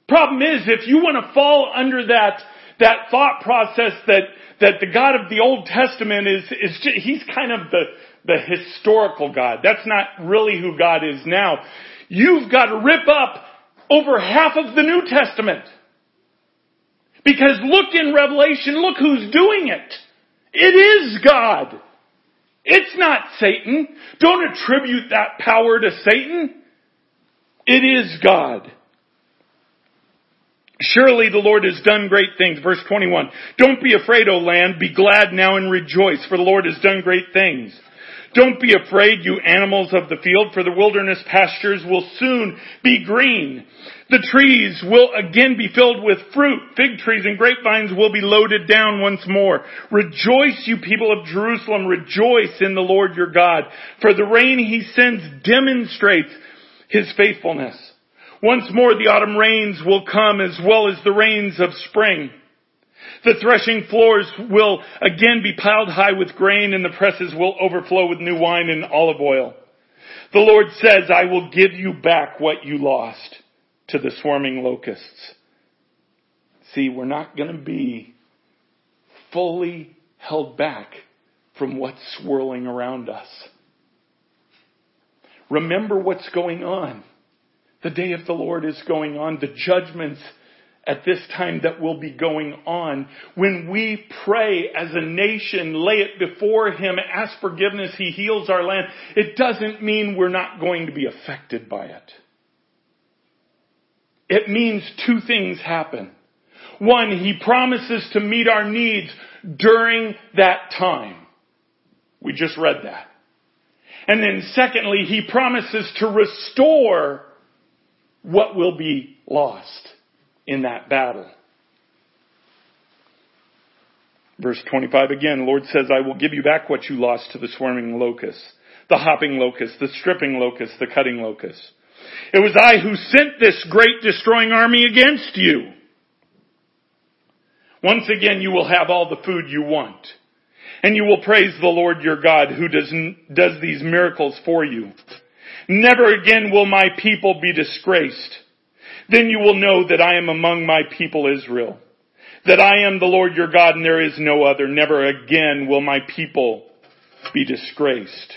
A: Problem is, if you want to fall under that, that thought process that, that the God of the Old Testament is, is just, He's kind of the, the historical God. That's not really who God is now. You've got to rip up over half of the New Testament. Because look in Revelation, look who's doing it. It is God. It's not Satan. Don't attribute that power to Satan. It is God. Surely the Lord has done great things. Verse 21. Don't be afraid, O land. Be glad now and rejoice, for the Lord has done great things. Don't be afraid, you animals of the field, for the wilderness pastures will soon be green. The trees will again be filled with fruit. Fig trees and grapevines will be loaded down once more. Rejoice, you people of Jerusalem. Rejoice in the Lord your God. For the rain he sends demonstrates his faithfulness. Once more the autumn rains will come as well as the rains of spring. The threshing floors will again be piled high with grain and the presses will overflow with new wine and olive oil. The Lord says, I will give you back what you lost to the swarming locusts. See, we're not going to be fully held back from what's swirling around us. Remember what's going on. The day of the Lord is going on. The judgments at this time that will be going on. When we pray as a nation, lay it before Him, ask forgiveness, He heals our land, it doesn't mean we're not going to be affected by it. It means two things happen. One, He promises to meet our needs during that time. We just read that. And then secondly, He promises to restore what will be lost in that battle. Verse 25 again, the Lord says, I will give you back what you lost to the swarming locusts, the hopping locust, the stripping locust, the cutting locust. It was I who sent this great destroying army against you. Once again, you will have all the food you want. And you will praise the Lord your God who does, does these miracles for you. Never again will my people be disgraced. Then you will know that I am among my people Israel. That I am the Lord your God and there is no other. Never again will my people be disgraced.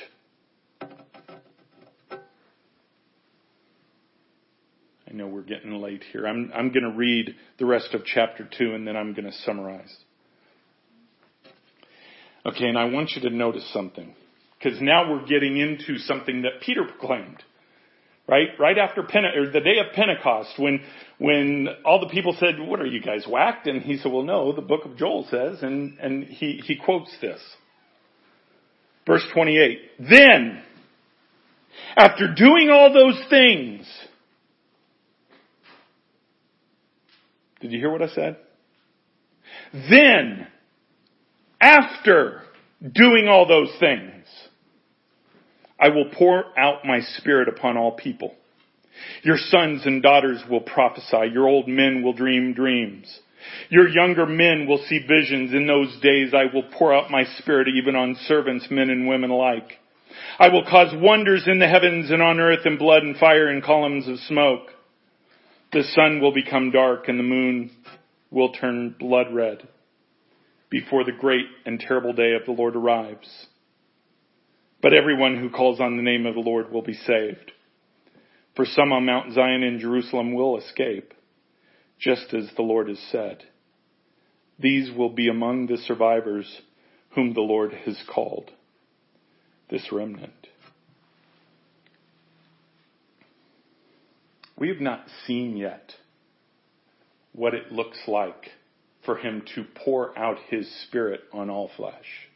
A: I know we're getting late here. I'm, I'm going to read the rest of chapter 2 and then I'm going to summarize. Okay, and I want you to notice something. Because now we're getting into something that Peter proclaimed right? Right after Pente- or the day of Pentecost, when when all the people said, "What are you guys whacked?" and he said, "Well, no, the book of Joel says," and and he he quotes this, verse twenty eight. Then, after doing all those things, did you hear what I said? Then, after doing all those things. I will pour out my spirit upon all people. Your sons and daughters will prophesy. Your old men will dream dreams. Your younger men will see visions. In those days I will pour out my spirit even on servants, men and women alike. I will cause wonders in the heavens and on earth and blood and fire and columns of smoke. The sun will become dark and the moon will turn blood red before the great and terrible day of the Lord arrives. But everyone who calls on the name of the Lord will be saved. For some on Mount Zion in Jerusalem will escape, just as the Lord has said. These will be among the survivors whom the Lord has called, this remnant. We have not seen yet what it looks like for him to pour out his spirit on all flesh.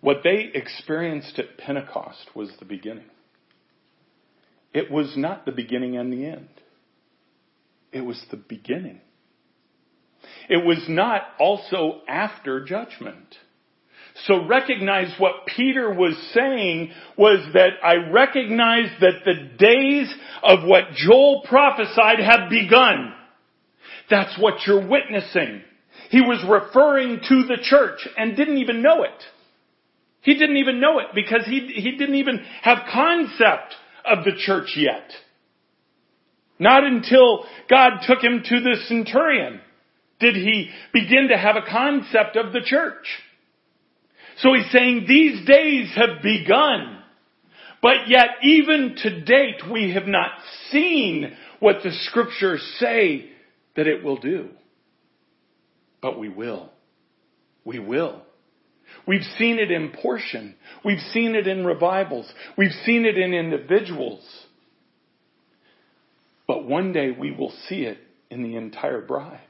A: What they experienced at Pentecost was the beginning. It was not the beginning and the end. It was the beginning. It was not also after judgment. So recognize what Peter was saying was that I recognize that the days of what Joel prophesied have begun. That's what you're witnessing. He was referring to the church and didn't even know it. He didn't even know it because he, he didn't even have concept of the church yet. Not until God took him to the centurion did he begin to have a concept of the church. So he's saying these days have begun. But yet even to date we have not seen what the scriptures say that it will do. But we will. We will. We've seen it in portion. We've seen it in revivals. We've seen it in individuals. But one day we will see it in the entire bride.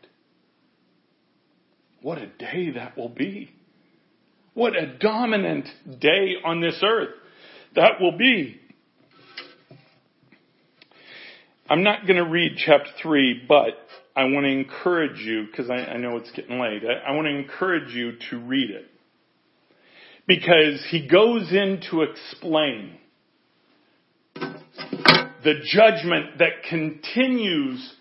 A: What a day that will be. What a dominant day on this earth that will be. I'm not going to read chapter 3, but I want to encourage you, because I, I, know it's getting late, I, I want to encourage you to read it. Because he goes in to explain the judgment that continues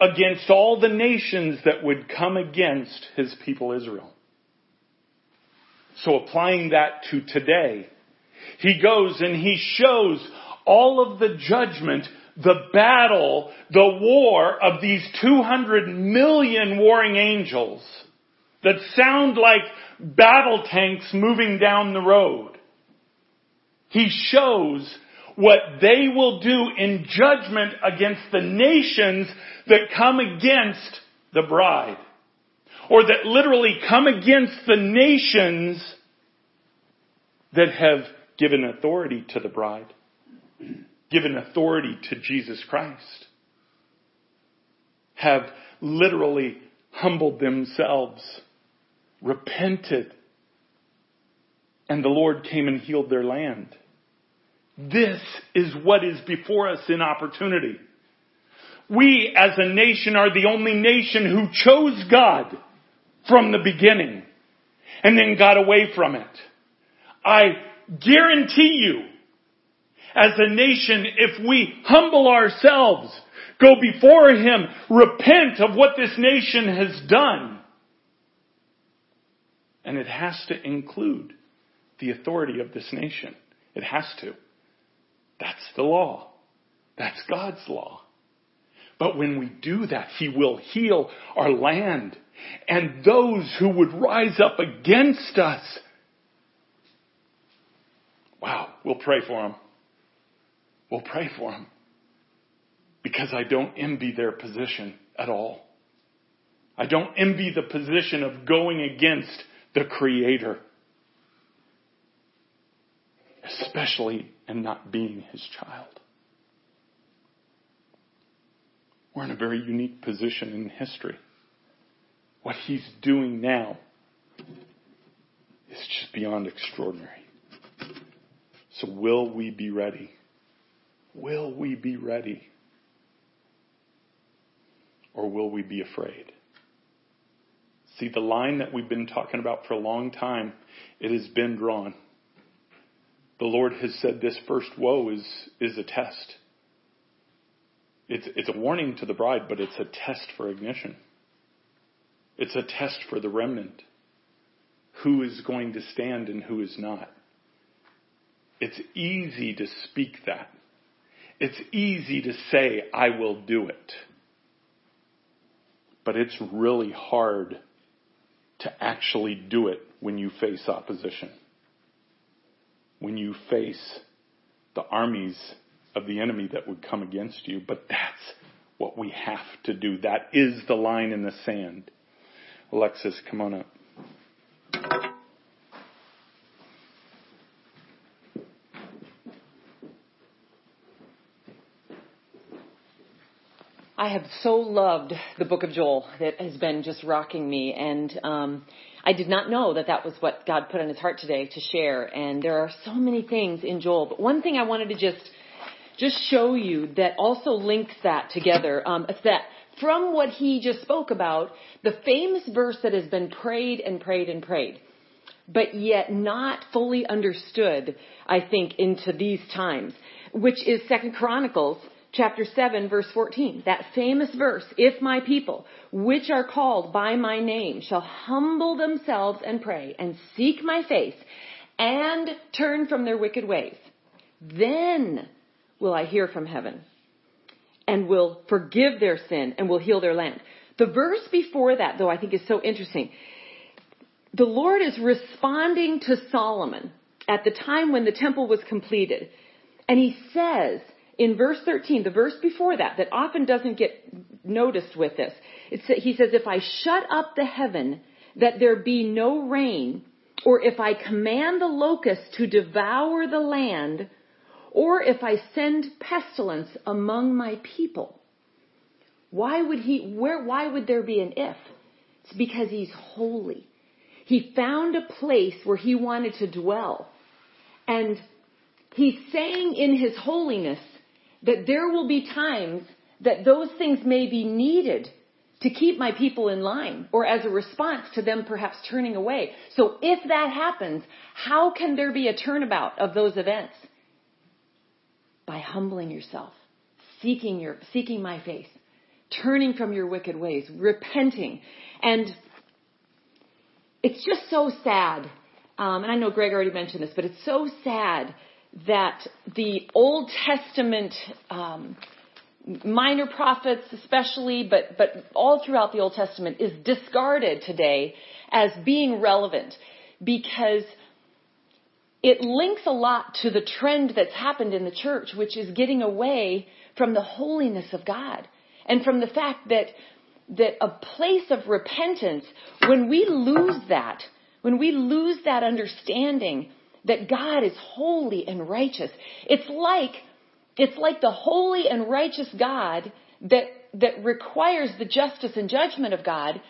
A: against all the nations that would come against his people Israel. So applying that to today, he goes and he shows all of the judgment, the battle, the war of these 200 million warring angels that sound like battle tanks moving down the road. He shows what they will do in judgment against the nations that come against the bride. Or that literally come against the nations that have given authority to the bride. Given authority to Jesus Christ. Have literally humbled themselves. Repented. And the Lord came and healed their land. This is what is before us in opportunity. We as a nation are the only nation who chose God from the beginning and then got away from it. I guarantee you, as a nation, if we humble ourselves, go before Him, repent of what this nation has done, and it has to include the authority of this nation. It has to. That's the law. That's God's law. But when we do that, He will heal our land. And those who would rise up against us, wow, we'll pray for them. We'll pray for them. Because I don't envy their position at all. I don't envy the position of going against the Creator especially in not being his child. We're in a very unique position in history. What he's doing now is just beyond extraordinary. So will we be ready? Will we be ready? Or will we be afraid? See, the line that we've been talking about for a long time, it has been drawn the Lord has said this first woe is, is a test. It's, it's a warning to the bride, but it's a test for ignition. It's a test for the remnant. Who is going to stand and who is not. It's easy to speak that. It's easy to say, I will do it. But it's really hard to actually do it when you face opposition when you face the armies of the enemy that would come against you. But that's what we have to do. That is the line in the sand. Alexis, come on up.
B: I have so loved the book of Joel that has been just rocking me. And um, I did not know that that was what God put on his heart today to share. And there are so many things in Joel. But one thing I wanted to just just show you that also links that together. Um, that from what he just spoke about, the famous verse that has been prayed and prayed and prayed. but yet not fully understood, I think, into these times, which is Second Chronicles chapter 7 verse 14. That famous verse, if my people, which are called by my name, shall humble themselves and pray and seek my face and turn from their wicked ways, then will I hear from heaven and will forgive their sin and will heal their land. The verse before that, though, I think is so interesting. The Lord is responding to Solomon at the time when the temple was completed. And he says in verse 13, the verse before that, that often doesn't get noticed with this, he says, If I shut up the heaven that there be no rain, or if I command the locusts to devour the land, or if I send pestilence among my people. Why would he, where, why would there be an if? It's because he's holy. He found a place where he wanted to dwell. And he's saying in his holiness that there will be times that those things may be needed to keep my people in line or as a response to them perhaps turning away. So if that happens, how can there be a turnabout of those events? By humbling yourself, seeking your, seeking my face, turning from your wicked ways, repenting. And it's just so sad. Um, and I know Greg already mentioned this, but it's so sad that the Old Testament, um, minor prophets especially, but, but all throughout the Old Testament is discarded today as being relevant because it links a lot to the trend that's happened in the church, which is getting away from the holiness of God and from the fact that that a place of repentance, when we lose that, when we lose that understanding that God is holy and righteous, it's like it's like the holy and righteous God that, that requires the justice and judgment of God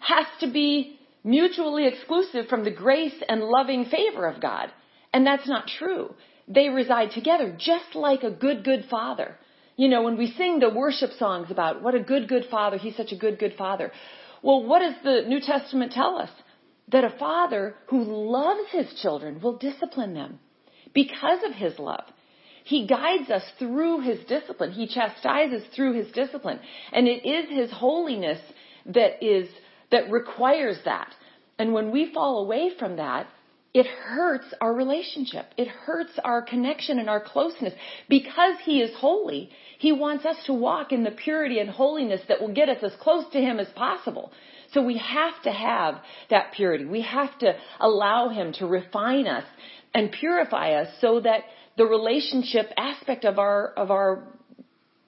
B: has to be mutually exclusive from the grace and loving favor of God. And that's not true. They reside together just like a good, good father. You know, when we sing the worship songs about what a good, good father, he's such a good, good father. Well, what does the New Testament tell us? That a father who loves his children will discipline them because of his love. He guides us through His discipline. He chastises through His discipline. And it is His holiness that is, that requires that. And when we fall away from that, it hurts our relationship. It hurts our connection and our closeness. Because He is holy, He wants us to walk in the purity and holiness that will get us as close to Him as possible. So we have to have that purity. We have to allow Him to refine us and purify us so that the relationship aspect of our of our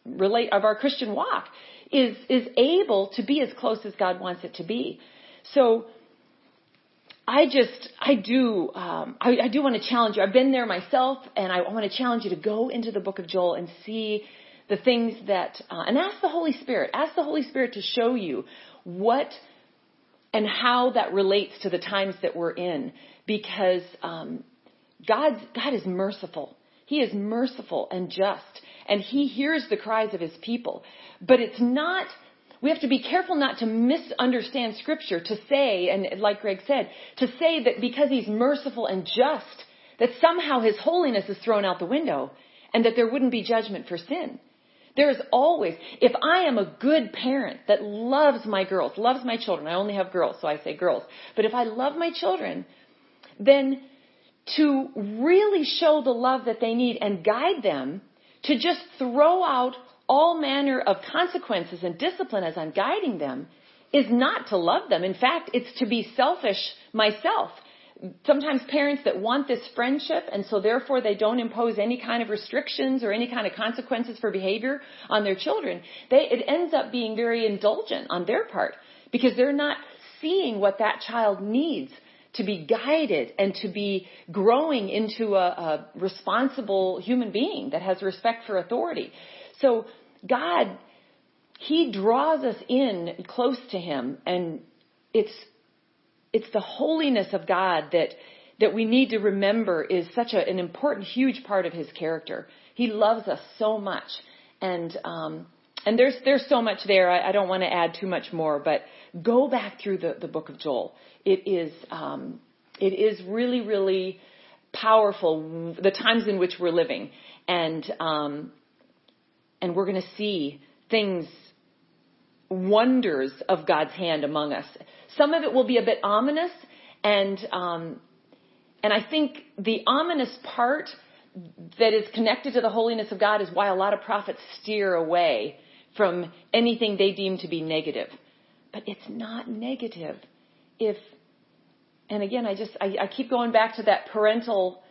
B: relate of our Christian walk is is able to be as close as God wants it to be. So I just I do um, I, I do want to challenge you. I've been there myself, and I want to challenge you to go into the Book of Joel and see the things that uh, and ask the Holy Spirit. Ask the Holy Spirit to show you what and how that relates to the times that we're in, because um, God God is merciful. He is merciful and just, and He hears the cries of His people. But it's not, we have to be careful not to misunderstand Scripture to say, and like Greg said, to say that because He's merciful and just, that somehow His holiness is thrown out the window and that there wouldn't be judgment for sin. There is always, if I am a good parent that loves my girls, loves my children, I only have girls, so I say girls, but if I love my children, then to really show the love that they need and guide them to just throw out all manner of consequences and discipline as I'm guiding them is not to love them. In fact, it's to be selfish myself. Sometimes parents that want this friendship and so therefore they don't impose any kind of restrictions or any kind of consequences for behavior on their children, they, it ends up being very indulgent on their part because they're not seeing what that child needs to be guided and to be growing into a, a responsible human being that has respect for authority. So God, He draws us in close to Him and it's, it's the holiness of God that, that we need to remember is such a, an important, huge part of His character. He loves us so much. And, um, and there's, there's so much there. I, I don't want to add too much more, but go back through the, the book of Joel. It is, um, it is really, really powerful the times in which we're living, and um, and we're going to see things, wonders of God's hand among us. Some of it will be a bit ominous, and um, and I think the ominous part that is connected to the holiness of God is why a lot of prophets steer away from anything they deem to be negative. But it's not negative if, and again, I just, I, I keep going back to that parental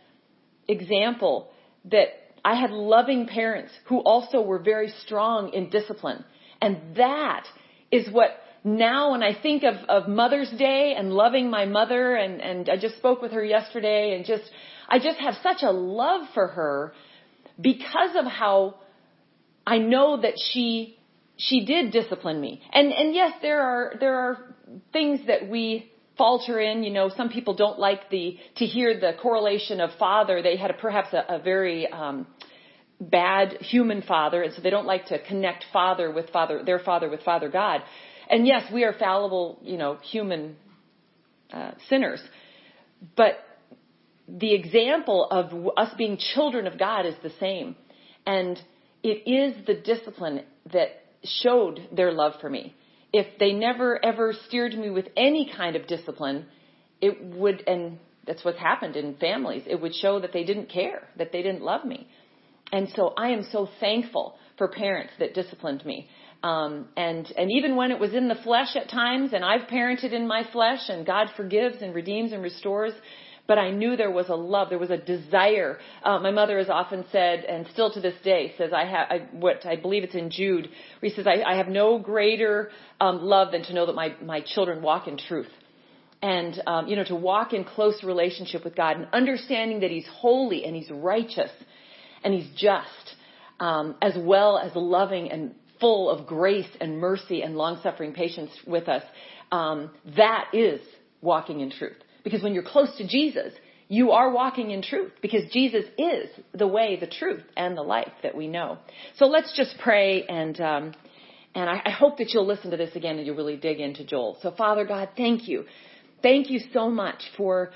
B: example that I had loving parents who also were very strong in discipline. And that is what now when I think of, of Mother's Day and loving my mother and, and I just spoke with her yesterday and just, I just have such a love for her because of how I know that she, she did discipline me. And, and yes, there are, there are things that we falter in. You know, some people don't like the, to hear the correlation of father. They had a, perhaps a, a very, um, bad human father, and so they don't like to connect father with father, their father with Father God. And yes, we are fallible, you know, human uh, sinners. But the example of us being children of God is the same. And it is the discipline that showed their love for me. If they never ever steered me with any kind of discipline, it would, and that's what's happened in families, it would show that they didn't care, that they didn't love me. And so I am so thankful for parents that disciplined me. Um, and and even when it was in the flesh at times, and I've parented in my flesh, and God forgives and redeems and restores. But I knew there was a love, there was a desire. Uh, my mother has often said, and still to this day says, I have I, what I believe it's in Jude, where he says, I, I have no greater um, love than to know that my my children walk in truth and um, you know to walk in close relationship with God and understanding that He's holy and He's righteous and He's just, um, as well as loving and full of grace and mercy and long suffering patience with us. Um, that is walking in truth. Because when you're close to Jesus, you are walking in truth because Jesus is the way, the truth, and the life that we know. So let's just pray and um, and I, I hope that you'll listen to this again and you'll really dig into Joel. So Father God, thank you, thank you so much for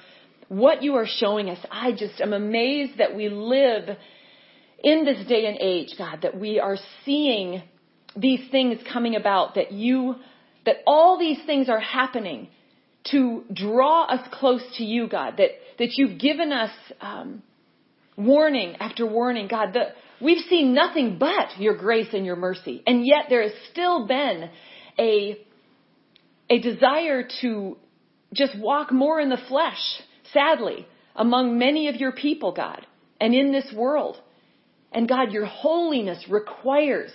B: what you are showing us. I just am amazed that we live in this day and age, God, that we are seeing these things coming about, that you, that all these things are happening to draw us close to you, God, that, that you've given us, um, warning after warning, God, that we've seen nothing but your grace and your mercy. And yet there has still been a, a desire to just walk more in the flesh, sadly, among many of your people, God, and in this world. And God, your holiness requires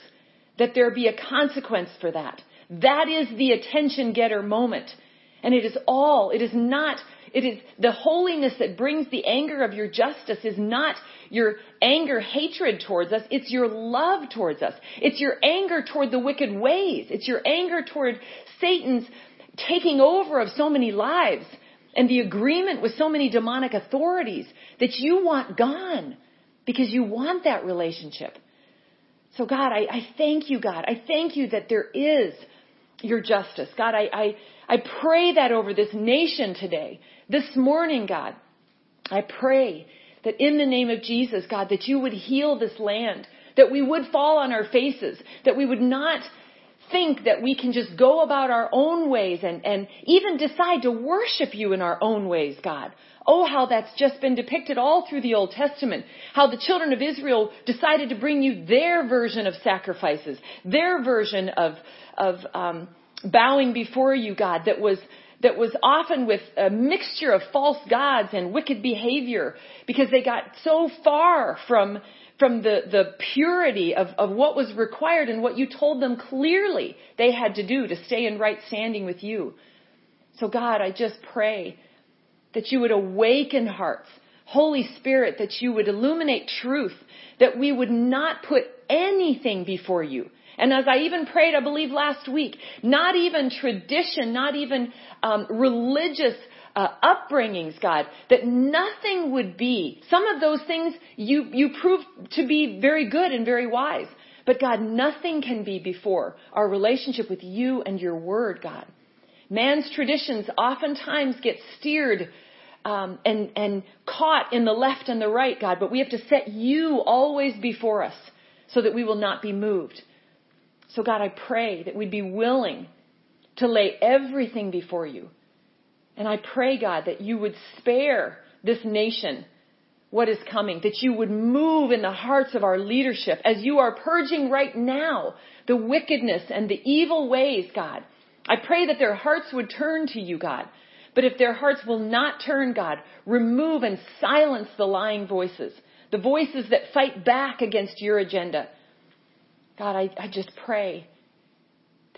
B: that there be a consequence for that. That is the attention getter moment. And it is all, it is not, it is the holiness that brings the anger of your justice is not your anger, hatred towards us. It's your love towards us. It's your anger toward the wicked ways. It's your anger toward Satan's taking over of so many lives and the agreement with so many demonic authorities that you want gone because you want that relationship. So God, I, I thank you, God. I thank you that there is your justice. God, I, I, I pray that over this nation today. This morning, God, I pray that in the name of Jesus, God, that you would heal this land, that we would fall on our faces, that we would not think that we can just go about our own ways and, and even decide to worship you in our own ways, God. Oh, how that's just been depicted all through the Old Testament. How the children of Israel decided to bring you their version of sacrifices, their version of, of um, bowing before you, God, that was that was often with a mixture of false gods and wicked behavior because they got so far from from the, the purity of, of what was required and what you told them clearly they had to do to stay in right standing with you. So God, I just pray that you would awaken hearts. Holy Spirit, that you would illuminate truth, that we would not put anything before you. And as I even prayed, I believe last week, not even tradition, not even um, religious uh, upbringings, God, that nothing would be. Some of those things you you proved to be very good and very wise, but God, nothing can be before our relationship with you and your Word, God. Man's traditions oftentimes get steered um, and and caught in the left and the right, God, but we have to set you always before us so that we will not be moved. So God, I pray that we'd be willing to lay everything before you. And I pray, God, that you would spare this nation what is coming, that you would move in the hearts of our leadership as you are purging right now the wickedness and the evil ways, God. I pray that their hearts would turn to you, God. But if their hearts will not turn, God, remove and silence the lying voices, the voices that fight back against your agenda. God, I, I just pray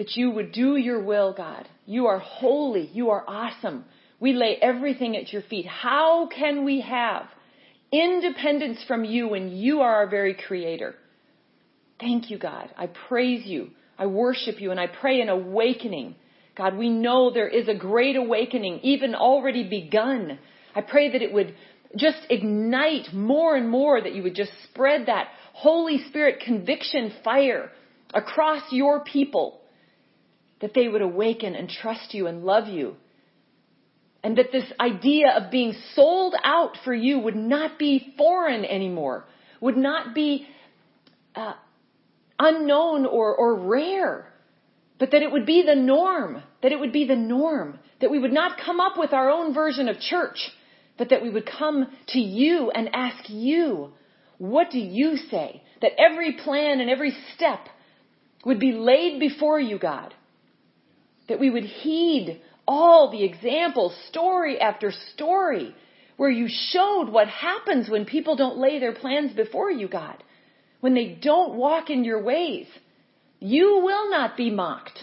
B: that you would do your will, God. You are holy. You are awesome. We lay everything at your feet. How can we have independence from you when you are our very creator? Thank you, God. I praise you. I worship you and I pray an awakening. God, we know there is a great awakening, even already begun. I pray that it would just ignite more and more, that you would just spread that Holy Spirit conviction fire across your people, that they would awaken and trust you and love you. And that this idea of being sold out for you would not be foreign anymore, would not be uh, unknown or, or rare, but that it would be the norm, that it would be the norm, that we would not come up with our own version of church, but that we would come to you and ask you, what do you say? That every plan and every step would be laid before you, God. That we would heed all the examples, story after story, where you showed what happens when people don't lay their plans before you, God when they don't walk in your ways. You will not be mocked.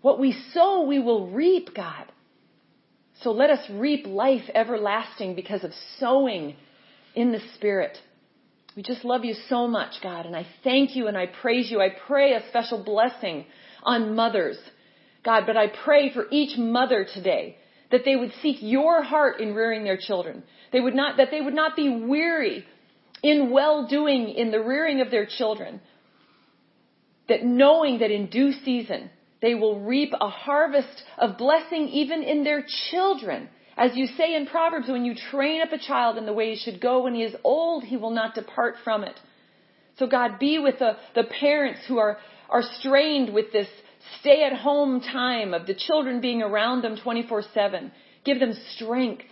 B: What we sow, we will reap, God. So let us reap life everlasting because of sowing in the Spirit. We just love you so much, God, and I thank you and I praise you. I pray a special blessing on mothers, God, but I pray for each mother today that they would seek your heart in rearing their children. They would not, that they would not be weary in well doing in the rearing of their children, that knowing that in due season they will reap a harvest of blessing even in their children. As you say in Proverbs, when you train up a child in the way he should go, when he is old, he will not depart from it. So God, be with the, the parents who are, are strained with this stay at home time of the children being around them 24-7. Give them strength.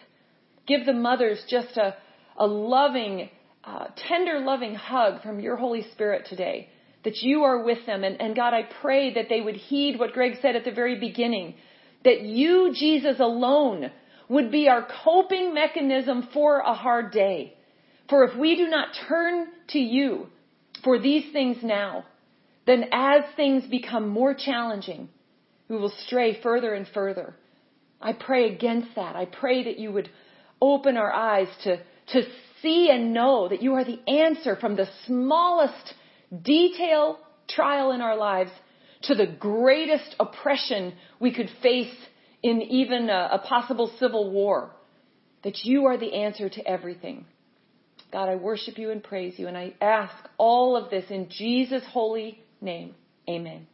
B: Give the mothers just a, a loving uh, tender, loving hug from your Holy Spirit today. That you are with them. And, and God, I pray that they would heed what Greg said at the very beginning. That you, Jesus alone, would be our coping mechanism for a hard day. For if we do not turn to you for these things now, then as things become more challenging, we will stray further and further. I pray against that. I pray that you would open our eyes to, to see and know that you are the answer from the smallest detail trial in our lives to the greatest oppression we could face in even a, a, possible civil war. That you are the answer to everything. God, I worship you and praise you, and I ask all of this in Jesus' holy name. Amen.